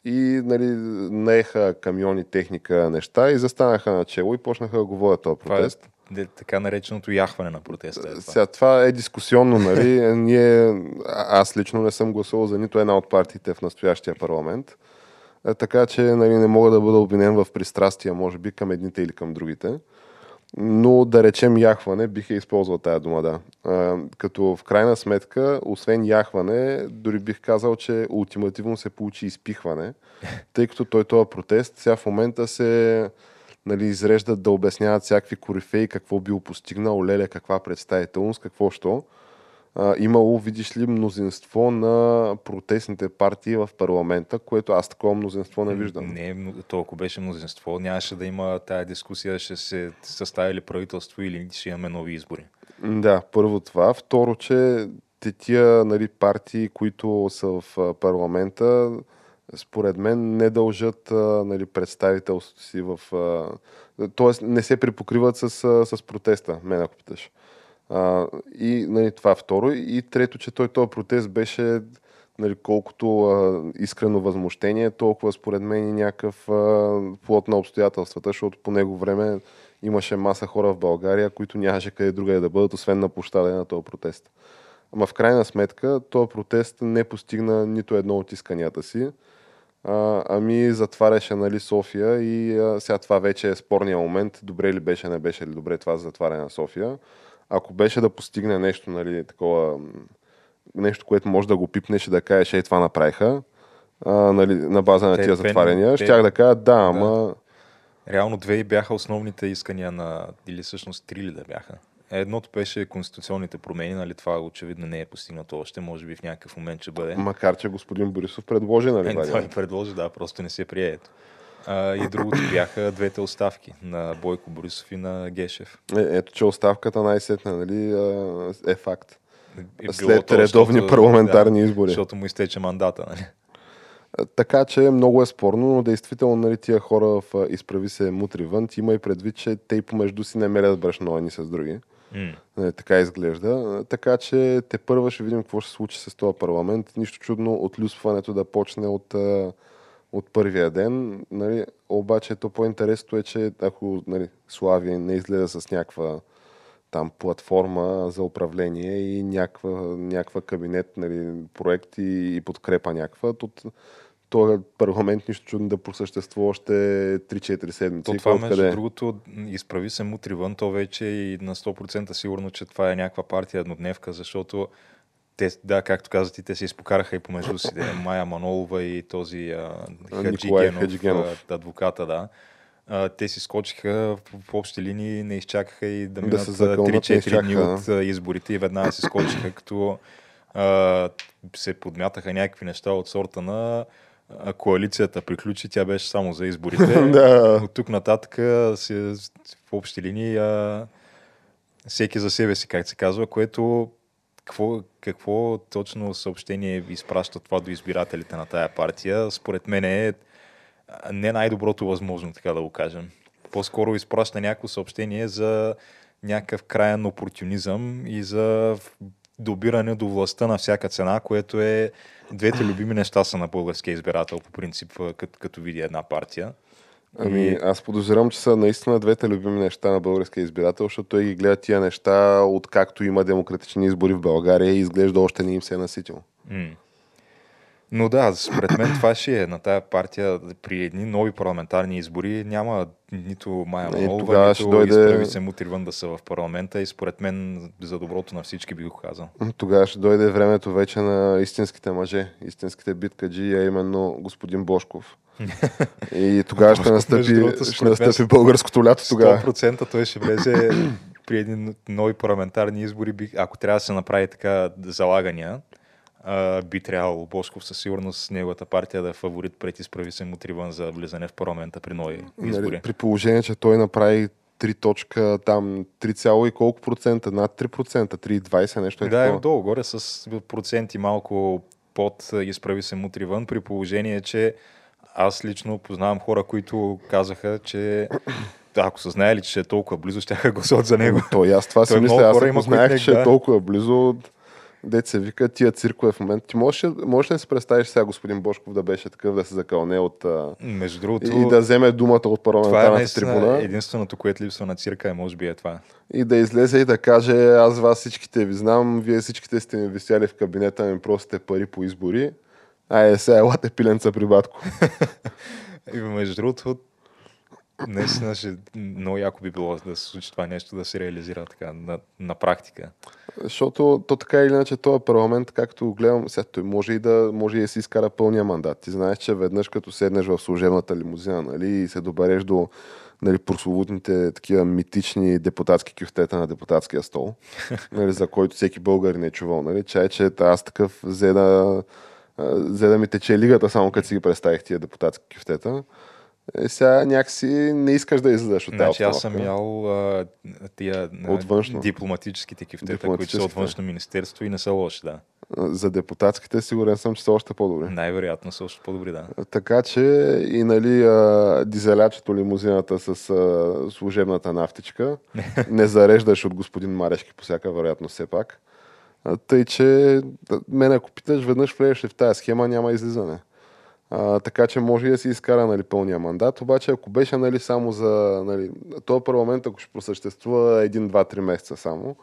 И нали, наеха камиони, техника, неща и застанаха начело и почнаха да го водят този Това е протест. Така нареченото яхване на протеста. Е това. Сега, това е дискусионно, нали? Ние, аз лично не съм гласувал за нито една от партиите в настоящия парламент. А, така че нали, не мога да бъда обвинен в пристрастия, може би, към едните или към другите. Но да речем яхване, бих я използвал тая дума, да. А, като в крайна сметка, освен яхване, дори бих казал, че ултимативно се получи изпихване, тъй като той този протест сега в момента се нали, изреждат да обясняват всякакви корифеи какво бил постигнал, леле, каква представителност, какво що. А, имало, видиш ли, мнозинство на протестните партии в парламента, което аз такова мнозинство не виждам. Не, м- то ако беше мнозинство, нямаше да има тая дискусия, ще се състави ли правителство или ще имаме нови избори. Да, първо това. Второ, че те тия нали, партии, които са в парламента, според мен не дължат нали, представителството си в... Тоест не се припокриват с, с протеста, мен ако питаш. А, и нали, това второ. И трето, че той този протест беше нали, колкото а, искрено възмущение, толкова според мен и някакъв а, плод на обстоятелствата, защото по него време имаше маса хора в България, които нямаше къде друга да бъдат, освен на площада на този протест. Ама в крайна сметка, този протест не постигна нито едно от исканията си. А, ами затваряше нали, София и а, сега това вече е спорния момент. Добре ли беше, не беше ли добре това за затваряне на София. Ако беше да постигне нещо, нали, такова, нещо, което може да го пипнеш и да кажеш, ей, това направиха, а, нали, на база на тия затваряния, щях да кажа, да, ама... Реално две бяха основните искания на, или всъщност три ли да бяха. Едното беше конституционните промени, нали това очевидно не е постигнато още, може би в някакъв момент ще бъде. Макар, че господин Борисов предложи, нали? Е, той предложи, да, просто не се прие. А, и другото бяха двете оставки на Бойко Борисов и на Гешев. Е, ето, че оставката най-сетна, нали, е факт. Е След то, редовни защото, парламентарни да, избори. Защото му изтече мандата, нали? Така че много е спорно, но действително нали, тия хора в изправи се мутри вън. Ти има и предвид, че те и помежду си не мерят брашно едни с други. Mm. Не, така изглежда. Така че те първа ще видим какво ще случи с този парламент. Нищо чудно от люсването да почне от, от първия ден. Нали, обаче то по-интересното е, че ако нали, Славия не изгледа с някаква там платформа за управление и някаква, някаква кабинет, нали, проект и, и подкрепа някаква, тут този парламент нищо чудно да просъществува още 3-4 седмици. То това, между къде? другото, изправи се мутри вън, то вече е и на 100% сигурно, че това е някаква партия еднодневка, защото те, да, както казвате, те се изпокараха и помежду си. Майя Манолова и този а, Хаджигенов, Хаджигенов. адвоката, да. А, те си скочиха в, в общи линии, не изчакаха и да минат да 3-4 дни от а, изборите и веднага се скочиха, като а, се подмятаха някакви неща от сорта на коалицията приключи, тя беше само за изборите. да. От тук нататък си, в общи линии а, всеки за себе си, как се казва, което какво, какво точно съобщение изпраща това до избирателите на тая партия, според мен е не най-доброто възможно, така да го кажем. По-скоро изпраща някакво съобщение за някакъв крайен опортунизъм и за добиране до властта на всяка цена, което е двете любими неща са на българския избирател по принцип, като, като види една партия. Ами, аз подозирам, че са наистина двете любими неща на българския избирател, защото той ги гледа тия неща, откакто има демократични избори в България и изглежда още не им се е наситил. Mm. Но да, според мен това ще е на тая партия при едни нови парламентарни избори. Няма нито Майя Манолова, нито дойде... изправи се Мутривън да са в парламента и според мен за доброто на всички би го казал. Тогава ще дойде времето вече на истинските мъже, истинските биткаджи, а именно господин Бошков. и тогава ще настъпи, другото, ще настъпи българското лято тогава. 100% той ще влезе при едни нови парламентарни избори, ако трябва да се направи така залагания, а, би трябвало Бошков със сигурност неговата партия да е фаворит пред изправи се Мутриван за влизане в парламента при нови нали, избори. Нали, при положение, че той направи 3 точка, там 3, и колко процента, над 3%, 3,20 нещо е Да, е долу горе с проценти малко под изправи се Мутриван, при положение, че аз лично познавам хора, които казаха, че ако са знаели, че е толкова близо, ще гласуват за него. То и аз това си мисля, аз ако знаех, че е толкова близо, Дете се вика, тия циркове в момента. Ти можеш, можеш ли да си представиш сега господин Бошков да беше такъв, да се закълне от... Между другото... И да вземе думата от парламентарната това е трибуна. Единственото, което липсва на цирка е, може би е това. И да излезе и да каже, аз вас всичките ви знам, вие всичките сте ми висяли в кабинета, ми просите пари по избори. Ай, сега елате пиленца при батко. и между другото, наистина ще много яко би било да се случи това нещо, да се реализира така на, на практика. Защото то така или иначе този парламент, както го гледам, сега той може и да, може и да си изкара пълния мандат. Ти знаеш, че веднъж като седнеш в служебната лимузина нали, и се добереш до нали, прословутните такива митични депутатски кюфтета на депутатския стол, нали, за който всеки българ не е чувал. Нали, чай, че аз такъв взе да, взе да ми тече лигата, само като си ги представих тия депутатски кюфтета. Е, сега някакси не искаш да излезеш от тази Значи аз съм ял а, тия От външно. дипломатическите кифтета, които са от външно министерство и не са лоши, да. За депутатските сигурен съм, че са още по-добри. Най-вероятно са още по-добри, да. Така че и нали а, дизелячето лимузината с а, служебната нафтичка не зареждаш от господин Марешки по всяка вероятност все пак. Тъй, че мен ако питаш, веднъж влезеш в тази схема, няма излизане. А, така че може и да си изкара нали, пълния мандат, обаче ако беше нали, само за... Нали, този парламент, ако ще просъществува един, два, три месеца само,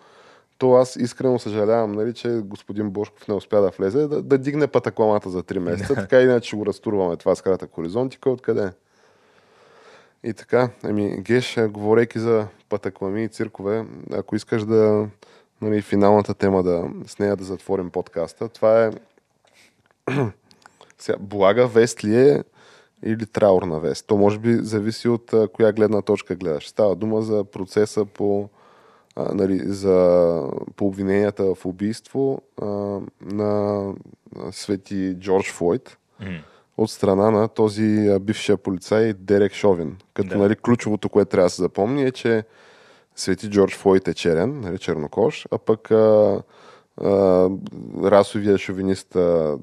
то аз искрено съжалявам, нали, че господин Бошков не успя да влезе, да, да дигне патакламата за 3 месеца. така иначе го разтурваме това с кратък хоризонт и кой откъде. И така, ами Геш, говорейки за патаклами и циркове, ако искаш да, нали, финалната тема да, с нея да затворим подкаста, това е сега, блага вест ли е или траурна вест? То може би зависи от а, коя гледна точка гледаш. Става дума за процеса по, а, нали, за, по обвиненията в убийство а, на свети Джордж Флойд от страна на този бившия полицай Дерек Шовин. Като Да. нали, ключовото, което трябва да се запомни е, че свети Джордж Флойд е черен, нали, чернокош, а пък а, а, расовия шовинист а,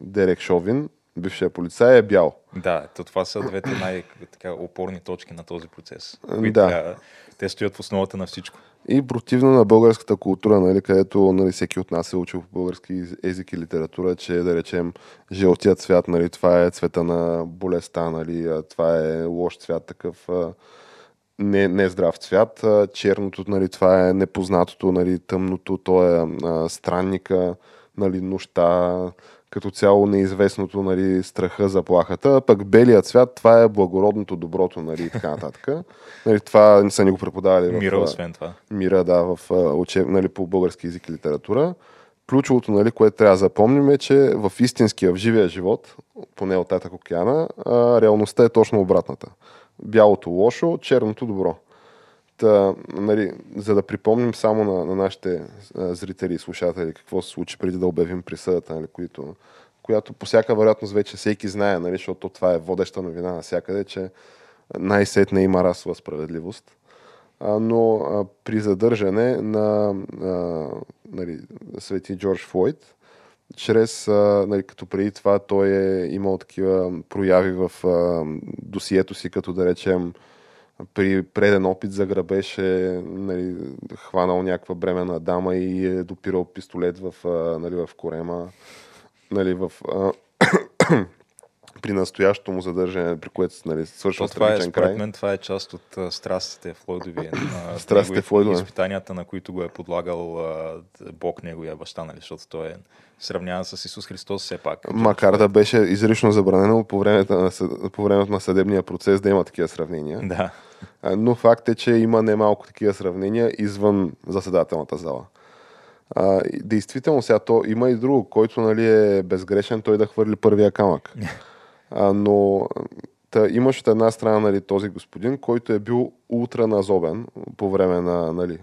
Дерек Шовин, бившия полицай, е бял. Да, то това са двете най-опорни точки на този процес. Да. които трябва- Те стоят в основата на всичко. И противно на българската култура, нали, където нали, всеки от нас е учил по български език и литература, че да речем жълтият цвят, нали, това е цвета на болестта, нали, това е лош цвят, такъв а, не, не здрав цвят. Черното, нали, това е непознатото, нали, тъмното, то е а, странника, нали, нощта, като цяло неизвестното, нали, страха, заплахата, пък белият цвят, това е благородното, доброто, нали, и така нататък. нали, това не са ни го преподавали в Мира, освен това. мира, да, в учеб, нали, по български язик и литература. Ключовото, нали, което трябва да запомним е, че в истинския, в живия живот, поне от Татък океана, а, реалността е точно обратната. Бялото лошо, черното добро. Та, нали, за да припомним само на, на нашите зрители и слушатели какво се случи преди да обявим присъдата, нали, които, която по всяка вероятност вече всеки знае, нали, защото това е водеща новина навсякъде, че най-сетне има расова справедливост а, но а, при задържане на а, нали, свети Джордж Флойд, чрез, нали, като преди това той е имал такива прояви в а, досието си, като да речем при преден опит за грабеж е нали, хванал някаква бременна дама и е допирал пистолет в, а, нали, в корема. Нали, в, а, при настоящото му задържане, при което нали, свършва То това е, край. мен, това е част от а, страстите Флойдови. а, Страстите Флойдове. Изпитанията, на които го е подлагал а, Бог, неговия баща, нали, защото той е сравняван с Исус Христос все пак. Макар да беше изрично забранено по времето на, по времето на съдебния процес да има такива сравнения. Да. Но факт е, че има немалко такива сравнения извън заседателната зала. А, действително, сега то има и друго, който нали, е безгрешен, той да хвърли първия камък. А, но та, имаш от една страна нали, този господин, който е бил ултраназобен по време на нали,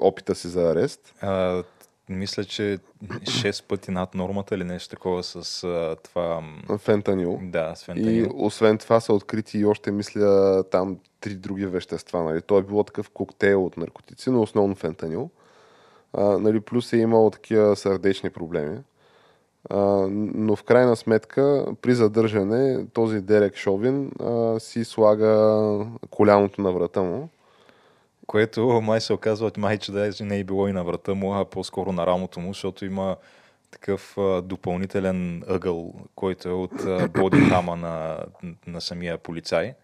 опита си за арест. А, мисля, че 6 пъти над нормата или нещо такова с а, това... Фентанил. Да, с И фентанил. освен това са открити и още, мисля, там три други вещества. Нали. Той е било такъв коктейл от наркотици, но основно фентанил. А, нали, плюс е имал такива сърдечни проблеми. А, но в крайна сметка, при задържане, този Дерек Шовин а, си слага коляното на врата му. Което май се оказва, май, че даже не е било и на врата му, а по-скоро на рамото му, защото има такъв а, допълнителен ъгъл, който е от бодикама на, на самия полицай.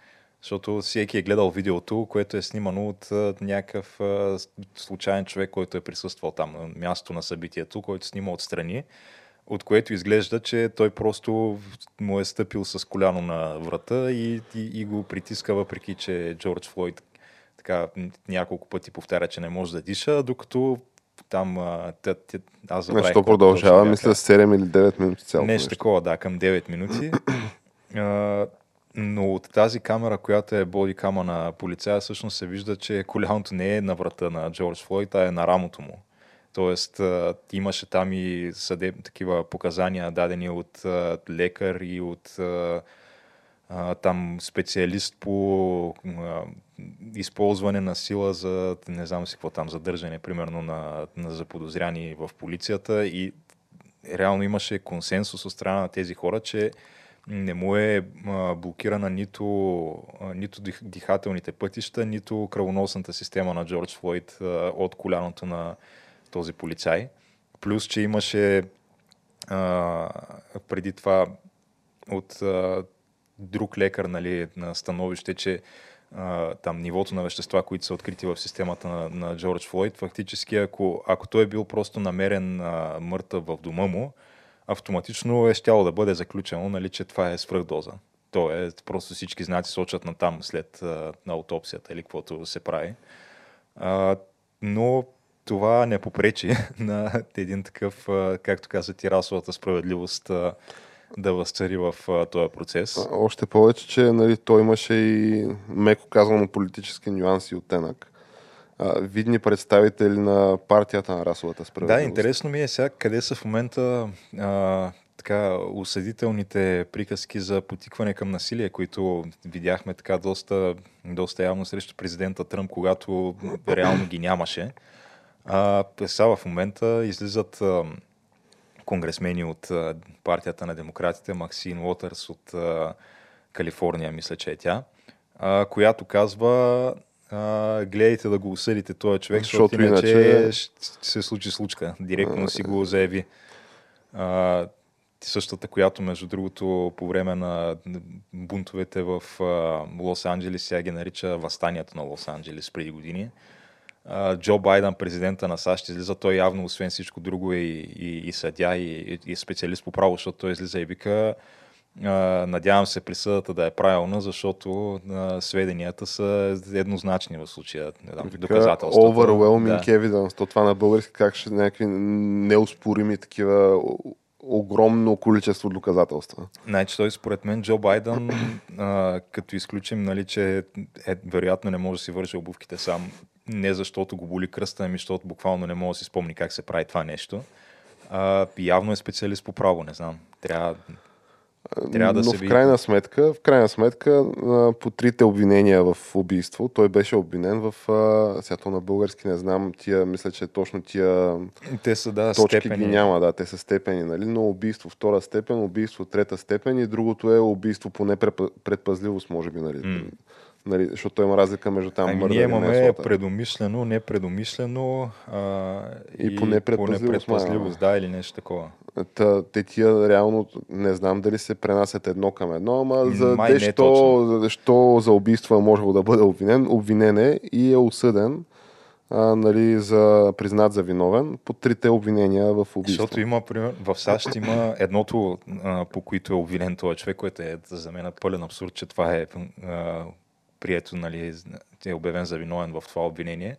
Защото всеки е гледал видеото, което е снимано от а, някакъв а, случайен човек, който е присъствал там на място на събитието, който снима отстрани, от което изглежда, че той просто му е стъпил с коляно на врата и, и, и го притиска, въпреки че Джордж Флойд така няколко пъти повтаря, че не може да диша, докато там а, тя, тя, аз забравих Значи то колко продължава, мисля, бяха. с 7 или 9 минути цялото Нещо нещо. такова, да, към 9 минути. А, но от тази камера, която е бодикама на полицая, всъщност се вижда, че коляното не е на врата на Джордж Флойд, а е на рамото му. Тоест, имаше там и съдеб, такива показания, дадени от лекар и от там специалист по използване на сила за, не знам си какво там, задържане, примерно на, на заподозряни в полицията. И реално имаше консенсус от страна на тези хора, че не му е блокирана нито, нито дихателните пътища, нито кръвоносната система на Джордж Флойд от коляното на този полицай. Плюс, че имаше а, преди това от а, друг лекар нали, на становище, че а, там нивото на вещества, които са открити в системата на, на Джордж Флойд, фактически ако, ако той е бил просто намерен а, мъртъв в дома му, автоматично е щяло да бъде заключено, нали, че това е свръхдоза. То е, просто всички знаци сочат на там след а, на аутопсията или каквото се прави. А, но това не попречи на един такъв, както каза ти, расовата справедливост да възцари в този процес. Още повече, че нали, той имаше и меко казано политически нюанси от тенък. видни представители на партията на расовата справедливост. Да, интересно ми е сега къде са в момента а, така осъдителните приказки за потикване към насилие, които видяхме така доста, доста явно срещу президента Тръмп, когато реално ги нямаше. А, сега в момента излизат а, конгресмени от а, партията на демократите, Максин Уотърс от а, Калифорния, мисля, че е тя, а, която казва а, гледайте да го осъдите този човек, защото, иначе, иначе ще се случи случка. Директно си го заяви. А, същата, която между другото по време на бунтовете в Лос-Анджелес, сега ги нарича Възстанието на Лос-Анджелес преди години. Джо Байден, президента на САЩ, излиза той явно, освен всичко друго, е и, и, и съдя, и, и специалист по право, защото той излиза и вика, надявам се присъдата да е правилна, защото сведенията са еднозначни в случая. Не знам, доказателствата. Overwhelming да. evidence. То това на български как ще някакви неоспорими такива огромно количество доказателства. Значи той според мен Джо Байден, а, като изключим, нали, че е, вероятно не може да си върши обувките сам, не защото го боли кръста, ами защото буквално не може да си спомни как се прави това нещо. А, явно е специалист по право, не знам. Трябва, трябва да Но се в крайна сметка, в крайна сметка, по трите обвинения в убийство, той беше обвинен в, сега на български не знам, тия, мисля, че точно тия те са, да, точки степени. ги няма, да, те са степени, нали? но убийство втора степен, убийство трета степен и другото е убийство по непредпазливост, може би, нали? Mm. Нали, защото има разлика между там ами, Ние имаме предумишлено, непредумишлено а, и, и по непредпазливост, да, или нещо такова. Та, те тия реално не знам дали се пренасят едно към едно, ама за Май дещо, защо за убийство е можело да бъде обвинен, обвинен е и е осъден а, нали, за признат за виновен по трите обвинения в убийство. Защото има, пример, в САЩ има едното, а, по което е обвинен този човек, което е за мен пълен абсурд, че това е а, прието, нали, е обявен за виновен в това обвинение.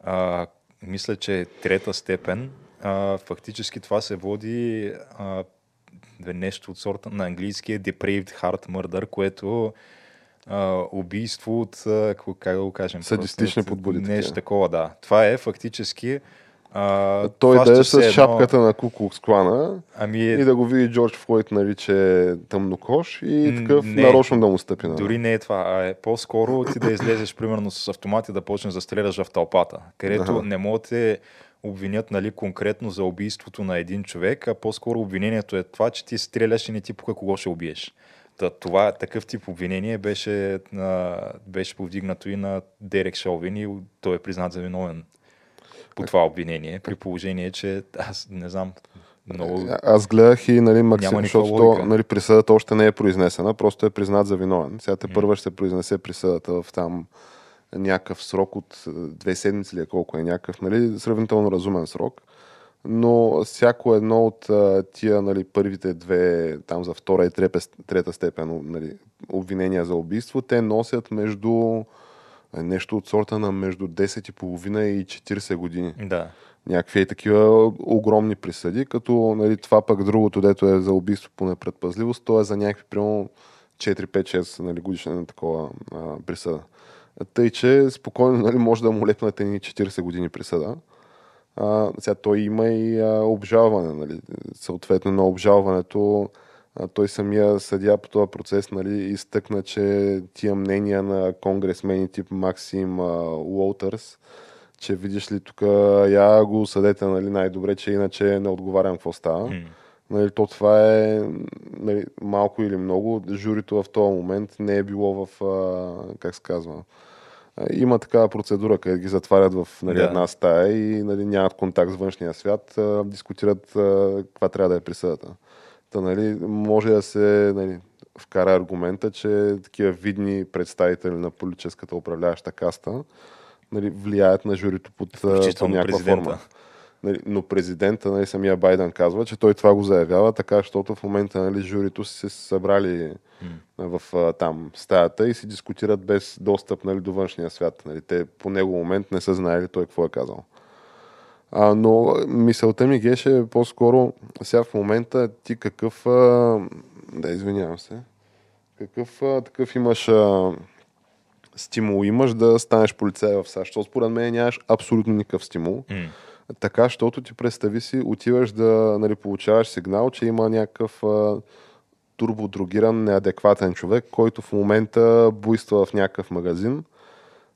А, мисля, че трета степен, а, фактически това се води а, нещо от сорта на английския depraved heart murder, което а, убийство от, как да го кажем? Садистични подбуди. Нещо такова, да. Това е фактически а, Той да е с едно... шапката на Куклукс клана ами... и да го види Джордж Флойд, нали, че е тъмнокош и такъв не, нарочно да му стъпи. На дори не е това, а е по-скоро ти да излезеш примерно с автомат и да почнеш да стреляш в тълпата, където ага. не могат обвинят нали, конкретно за убийството на един човек, а по-скоро обвинението е това, че ти стреляш и не ти пука кого ще убиеш. Та, това, такъв тип обвинение беше, а, беше повдигнато и на Дерек Шолвин и той е признат за виновен по това обвинение, при положение, че аз не знам, много... Аз гледах и нали, Максим, защото то, нали, присъдата още не е произнесена, просто е признат за виновен. Сега те първа ще се произнесе присъдата в там някакъв срок от две седмици или колко е някакъв, нали, сравнително разумен срок. Но всяко едно от тия нали, първите две, там за втора и трета степен нали, обвинения за убийство, те носят между е нещо от сорта на между 10 и половина и 40 години. Да. Някакви такива огромни присъди, като нали, това пък другото, дето е за убийство по непредпазливост, то е за някакви примерно 4-5-6 нали, годишна такова а, присъда. Тъй, че спокойно нали, може да му лепнете ни 40 години присъда. А, сега той има и а, обжалване. Нали. Съответно на обжалването А, той самия съдя по този процес нали, изтъкна, че тия мнения на конгресмени тип Максим Уолтърс, че видиш ли тук, я го съдете нали, най-добре, че иначе не отговарям какво става. Mm. Нали, то това е нали, малко или много. Журито в този момент не е било в, а, как се казва, има такава процедура, където ги затварят в нали, да. една стая и нали, нямат контакт с външния свят, а, дискутират а, каква трябва да е присъдата. Та, нали, може да се нали, вкара аргумента, че такива видни представители на политическата управляваща каста нали, влияят на журито под, по някаква президента. форма. Нали, но президента, нали, самия Байден казва, че той това го заявява, така, защото в момента нали, журито се събрали mm. в там стаята и си дискутират без достъп нали, до външния свят. Нали. Те по него момент не са знаели той какво е казал. А, но мисълта ми геше по-скоро сега в момента ти какъв... А, да, извинявам се. Какъв а, такъв имаш а, стимул имаш да станеш полицай в САЩ? Защото според мен нямаш абсолютно никакъв стимул. Mm. Така, защото ти представи си, отиваш да нали, получаваш сигнал, че има някакъв а, турбодрогиран, неадекватен човек, който в момента буйства в някакъв магазин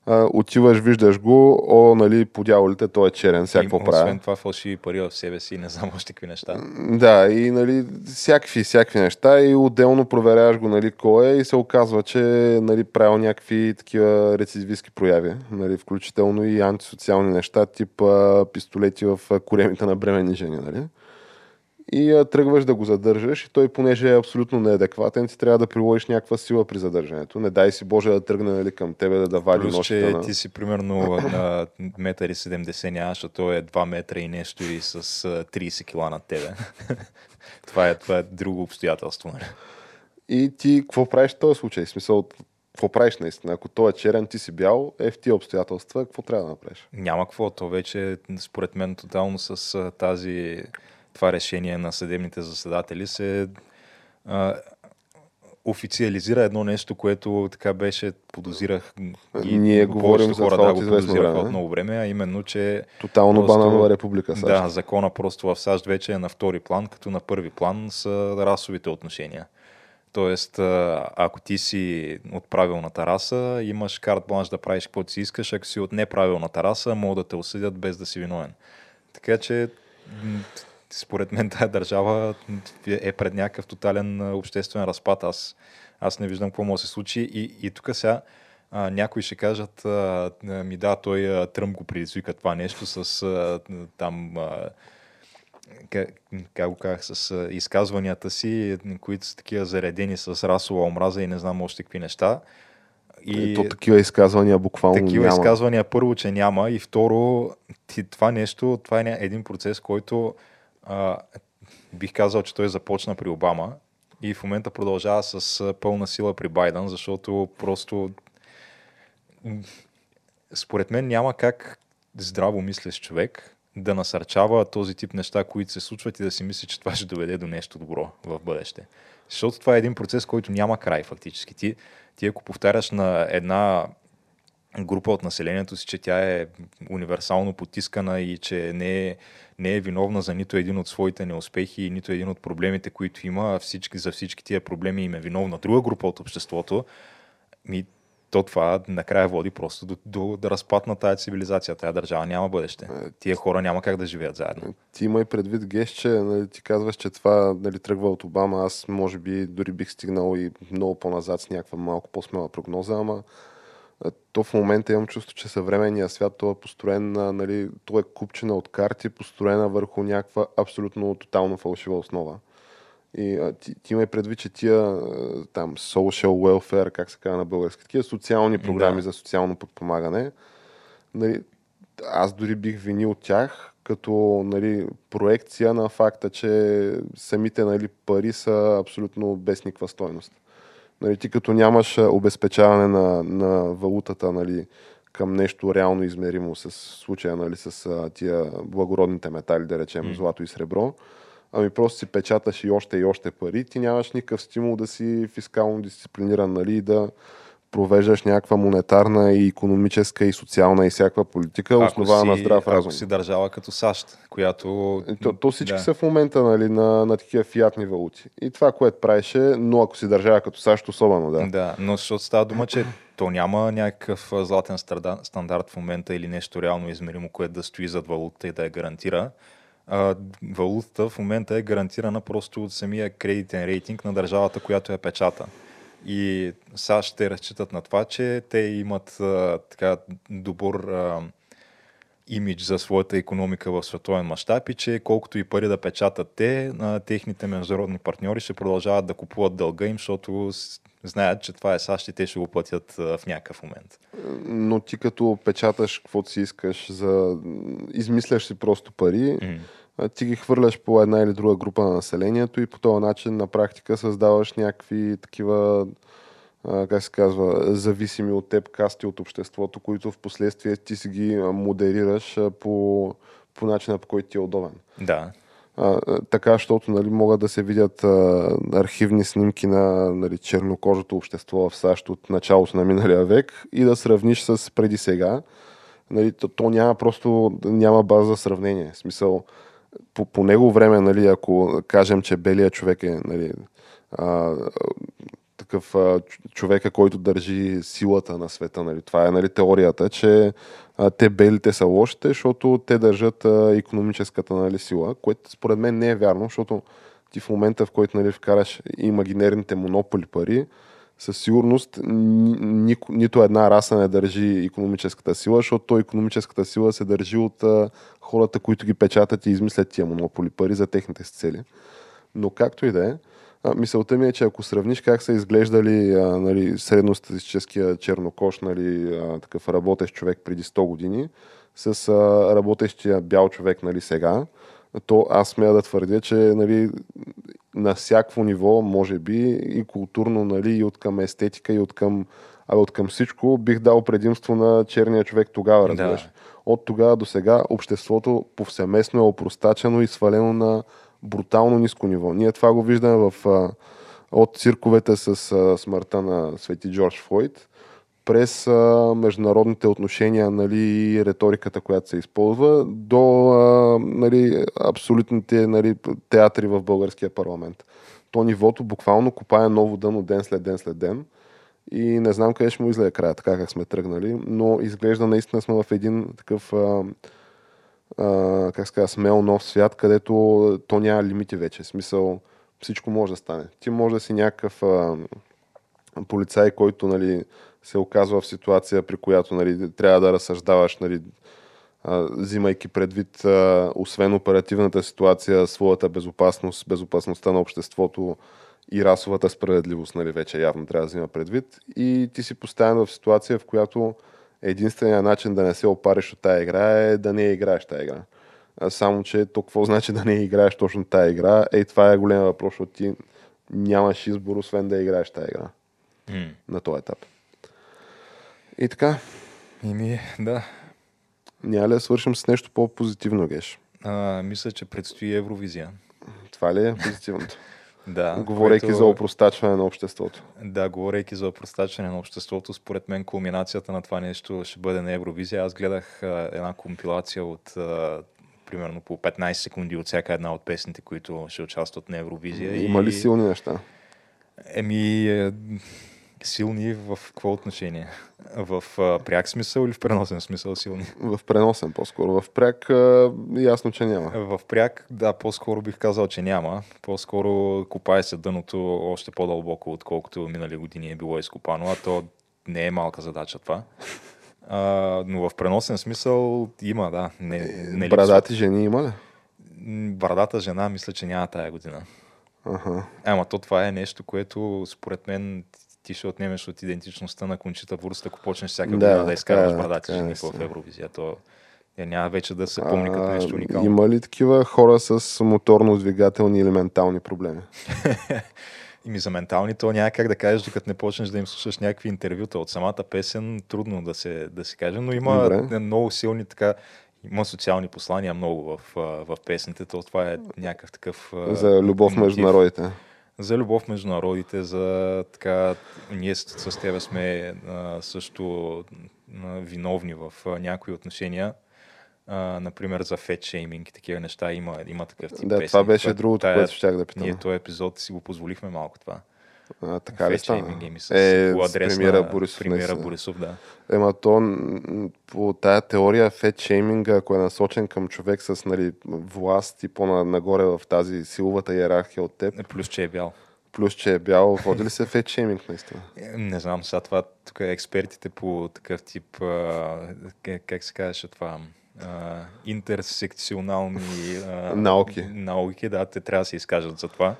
а, отиваш, виждаш го, о, нали, по дяволите, той е черен, всякакво прави. Освен това фалшиви пари в себе си, не знам още какви неща. Да, и нали, всякакви, всякакви неща и отделно проверяваш го, нали, кой е и се оказва, че нали, правил някакви такива рецидивистски прояви, нали, включително и антисоциални неща, тип а, пистолети в коремите на бременни жени, нали и а, тръгваш да го задържаш и той, понеже е абсолютно неадекватен, ти трябва да приложиш някаква сила при задържането. Не дай си Боже да тръгне нали, към тебе да, да вади Плюс, че на... ти си примерно на метър и 70 нямаш, а той е 2 метра и нещо и с 30 кила над тебе. това, е, това е друго обстоятелство. Нали? И ти какво правиш в този случай? В смисъл, какво правиш наистина? Ако той е черен, ти си бял, е в тия обстоятелства, какво трябва да направиш? Няма какво, то вече според мен тотално с тази това решение на съдебните заседатели се а, официализира едно нещо, което така беше, подозирах и Ние говорим за хора това да го подозираха от много време, а именно, че... Тотално просто, бананова република САЩ. Да, закона просто в САЩ вече е на втори план, като на първи план са расовите отношения. Тоест, ако ти си от правилната раса, имаш карт бланш да правиш каквото си искаш, ако си от неправилната раса, могат да те осъдят без да си виновен. Така че според мен тази държава е пред някакъв тотален обществен разпад. Аз, аз не виждам какво може да се случи. И, и тук сега а, някои ще кажат, а, ми да, той а, Тръмп го предизвика това нещо с а, там, а, как, как го казах, с изказванията си, които са такива заредени с расова омраза и не знам още какви неща. И Ето такива изказвания буквално такива няма. изказвания първо, че няма и второ, това нещо, това е един процес, който а, бих казал, че той започна при Обама и в момента продължава с пълна сила при Байден, защото просто според мен няма как здраво мислещ човек да насърчава този тип неща, които се случват и да си мисли, че това ще доведе до нещо добро в бъдеще. Защото това е един процес, който няма край фактически. Ти, ти ако повтаряш на една група от населението си, че тя е универсално потискана и че не е, не е виновна за нито един от своите неуспехи и нито един от проблемите, които има, всички, за всички тия проблеми им е виновна друга група от обществото, ми, то това накрая води просто до, до, до разпад на тази цивилизация. Тая държава няма бъдеще. Е, Тия хора няма как да живеят заедно. Ти има и предвид, Геш, че нали, ти казваш, че това нали, тръгва от Обама. Аз може би дори бих стигнал и много по-назад с някаква малко по-смела прогноза, ама то в момента имам чувство, че съвременният свят той е построен на, нали, той е купчена от карти, построена върху някаква абсолютно тотално фалшива основа. И а, ти, ти имай предвид, че тия там social welfare, как се казва на български, такива социални програми да. за социално подпомагане, нали, аз дори бих винил тях като нали, проекция на факта, че самите нали, пари са абсолютно без никаква стойност. Нали, ти като нямаш обезпечаване на, на валутата нали, към нещо реално измеримо с случая нали, с а, тия благородните метали, да речем mm. злато и сребро, ами просто си печаташ и още и още пари, ти нямаш никакъв стимул да си фискално дисциплиниран нали, да провеждаш някаква монетарна и економическа и социална и всякаква политика, основана на здрав разум. Ако си държава като САЩ, която... То, то всички да. са в момента нали, на, на такива фиатни валути. И това, което правеше, но ако си държава като САЩ, особено, да. Да, но защото става дума, че то няма някакъв златен стандарт в момента или нещо реално измеримо, което да стои зад валута и да я гарантира. А, валутата в момента е гарантирана просто от самия кредитен рейтинг на държавата, която е печата. И САЩ ще разчитат на това, че те имат а, така добър а, имидж за своята економика в световен мащаб и че колкото и пари да печатат те, а, техните международни партньори ще продължават да купуват дълга им, защото знаят, че това е САЩ и те ще го платят в някакъв момент. Но ти като печаташ каквото си искаш, за... измисляш си просто пари, mm ти ги хвърляш по една или друга група на населението и по този начин на практика създаваш някакви такива как се казва, зависими от теб касти от обществото, които в последствие ти си ги модерираш по, по начина по който ти е удобен. Да. А, така, защото нали, могат да се видят а, архивни снимки на нали, чернокожото общество в САЩ от началото на миналия век и да сравниш с преди сега. Нали, то, то няма просто няма база за сравнение. В смисъл, по, по него време, нали, ако кажем, че белият човек е нали, а, такъв а, човека, който държи силата на света. Нали. Това е нали, теорията, че а, те белите са лошите, защото те държат а, економическата нали, сила, което според мен не е вярно, защото ти в момента, в който нали, вкараш имагинерните монополи пари, със сигурност ни, нито една раса не държи економическата сила, защото то економическата сила се държи от а, хората, които ги печатат и измислят тия монополи пари за техните си цели. Но както и да е, мисълта ми е, че ако сравниш как са изглеждали а, нали, средностатистическия чернокош, нали, а, такъв работещ човек преди 100 години, с а, работещия бял човек нали, сега, то аз смея да твърдя, че нали, на всяко ниво, може би, и културно, нали, и от към естетика, и от към, а от към всичко, бих дал предимство на черния човек тогава, разбираш. Да. От тогава до сега обществото повсеместно е опростачено и свалено на брутално ниско ниво. Ние това го виждаме в, от цирковете с смъртта на Свети Джордж Флойд, през а, международните отношения нали, и риториката, която се използва, до а, нали, абсолютните нали, театри в българския парламент. То нивото буквално копае ново дъно ден след ден след ден и не знам къде ще му излезе края, така как сме тръгнали, но изглежда наистина сме в един такъв а, а, как се смел нов свят, където то няма лимити вече. В смисъл, всичко може да стане. Ти може да си някакъв а, полицай, който нали, се оказва в ситуация, при която нали, трябва да разсъждаваш, нали, взимайки предвид, освен оперативната ситуация, своята безопасност, безопасността на обществото и расовата справедливост, нали, вече явно трябва да взима предвид. И ти си поставен в ситуация, в която единственият начин да не се опариш от тая игра е да не играеш тая игра. Само, че то какво значи да не играеш точно тая игра? Ей, това е голям въпрос, защото ти нямаш избор, освен да играеш тая игра. Mm. На този етап. И така. Ими, да. Няма ли да свършим с нещо по-позитивно, Геш? А, мисля, че предстои Евровизия. Това ли е позитивното? Да. Говорейки което... за опростачване на обществото. Да, говорейки за опростачване на обществото, според мен кулминацията на това нещо ще бъде на Евровизия. Аз гледах а, една компилация от а, примерно по 15 секунди от всяка една от песните, които ще участват на Евровизия. Има и... ли силни неща? Еми, е, Силни в какво отношение? В а, пряк смисъл или в преносен смисъл силни? В преносен по-скоро. В пряк а, ясно, че няма. В пряк, да, по-скоро бих казал, че няма. По-скоро копае се дъното още по-дълбоко, отколкото минали години е било изкопано, а то не е малка задача това. А, но в преносен смисъл има, да. Не, не Брадати жени има ли? Брадата жена мисля, че няма тая година. Ага. Ама то това е нещо, което според мен ти ще отнемеш от идентичността на Кончита Вурст, ако почнеш всяка година да, да изкарваш брадати е, жени в Евровизия. То е, няма вече да се помни като нещо уникално. Има ли такива хора с моторно-двигателни или ментални проблеми? Ими за ментални то няма как да кажеш, докато не почнеш да им слушаш някакви интервюта. От самата песен трудно да се, да се каже, но има Добре. много силни така има социални послания много в, в песните, то това е някакъв такъв... За любов мотив. между народите. За любов между народите, за така, ние с, с тебе сме а, също а, виновни в а, някои отношения. А, например, за фет шейминг и такива неща има, има такъв тип Да, песни. това беше Това- другото, тая- което щях да питам. Ние този епизод си го позволихме малко това. А, така ли стана? шейминг ми с, Е, адрес премиера на Борисов. премиера. Борисов, да. Ема то по тая теория фет шейминга, ако е насочен към човек с нали, власт и по-нагоре в тази силовата иерархия от теб, Плюс, че е бял. плюс че е бял, води ли се фет шейминг наистина? Е, Не знам, сега това тук експертите по такъв тип, а, как- как се казваше това, а, интерсекционални а, Науки. науки, да, те трябва да се изкажат за това.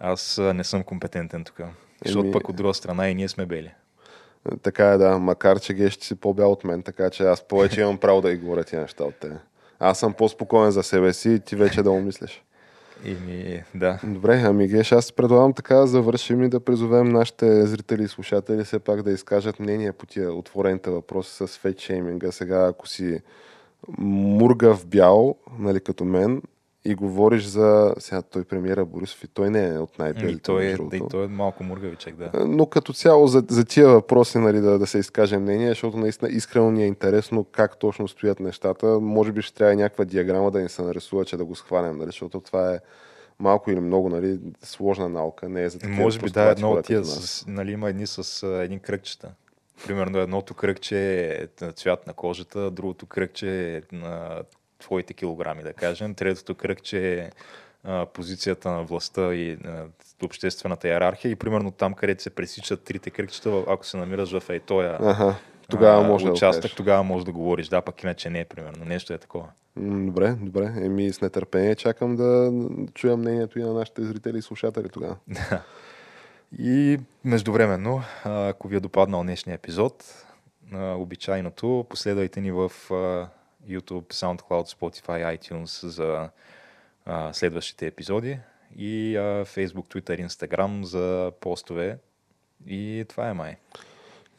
Аз не съм компетентен тук. Защото Еми- пък от друга страна и ние сме бели. Така е, да. Макар, че геш, си по-бял от мен, така че аз повече имам право да ги говоря тия неща от те. Аз съм по-спокоен за себе си и ти вече да умислиш. И ми, да. Добре, ами Геш, аз предлагам така да завършим и да призовем нашите зрители и слушатели все пак да изкажат мнение по тия отворените въпроси с фейт шейминга. Сега, ако си мургав бял, нали, като мен, и говориш за... Сега той премиера Борисов и той не е от най-белите. той, е, и той е малко мургавичък, да. Но като цяло за, за тия въпроси нали, да, да се изкаже мнение, защото наистина искрено ни е интересно как точно стоят нещата. Може би ще трябва и някаква диаграма да ни се нарисува, че да го схванем, нали, защото това е малко или много нали, сложна наука, не е за такива Може би да, едно от тия, с, нали, има едни с едни кръгчета. Примерно едното кръгче е на цвят на кожата, другото кръгче е на твоите килограми, да кажем. Третото кръгче е а, позицията на властта и а, обществената иерархия. И примерно там, където се пресичат трите кръгчета, ако се намираш в ей тоя Аха, тогава а, може го участък, тогава може да говориш. Да, пък иначе не, примерно. Нещо е такова. Добре, добре. Еми с нетърпение чакам да чуя мнението и на нашите зрители и слушатели тогава. И междувременно, а, ако ви е допаднал днешния епизод, а, обичайното, последвайте ни в а, YouTube, SoundCloud, Spotify, iTunes за а, следващите епизоди и а, Facebook, Twitter, Instagram за постове. И това е май.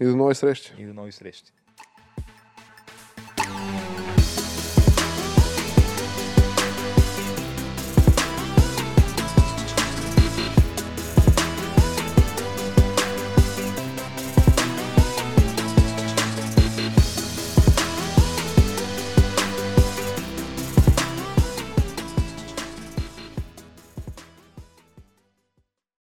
И до нови срещи! И до нови срещи.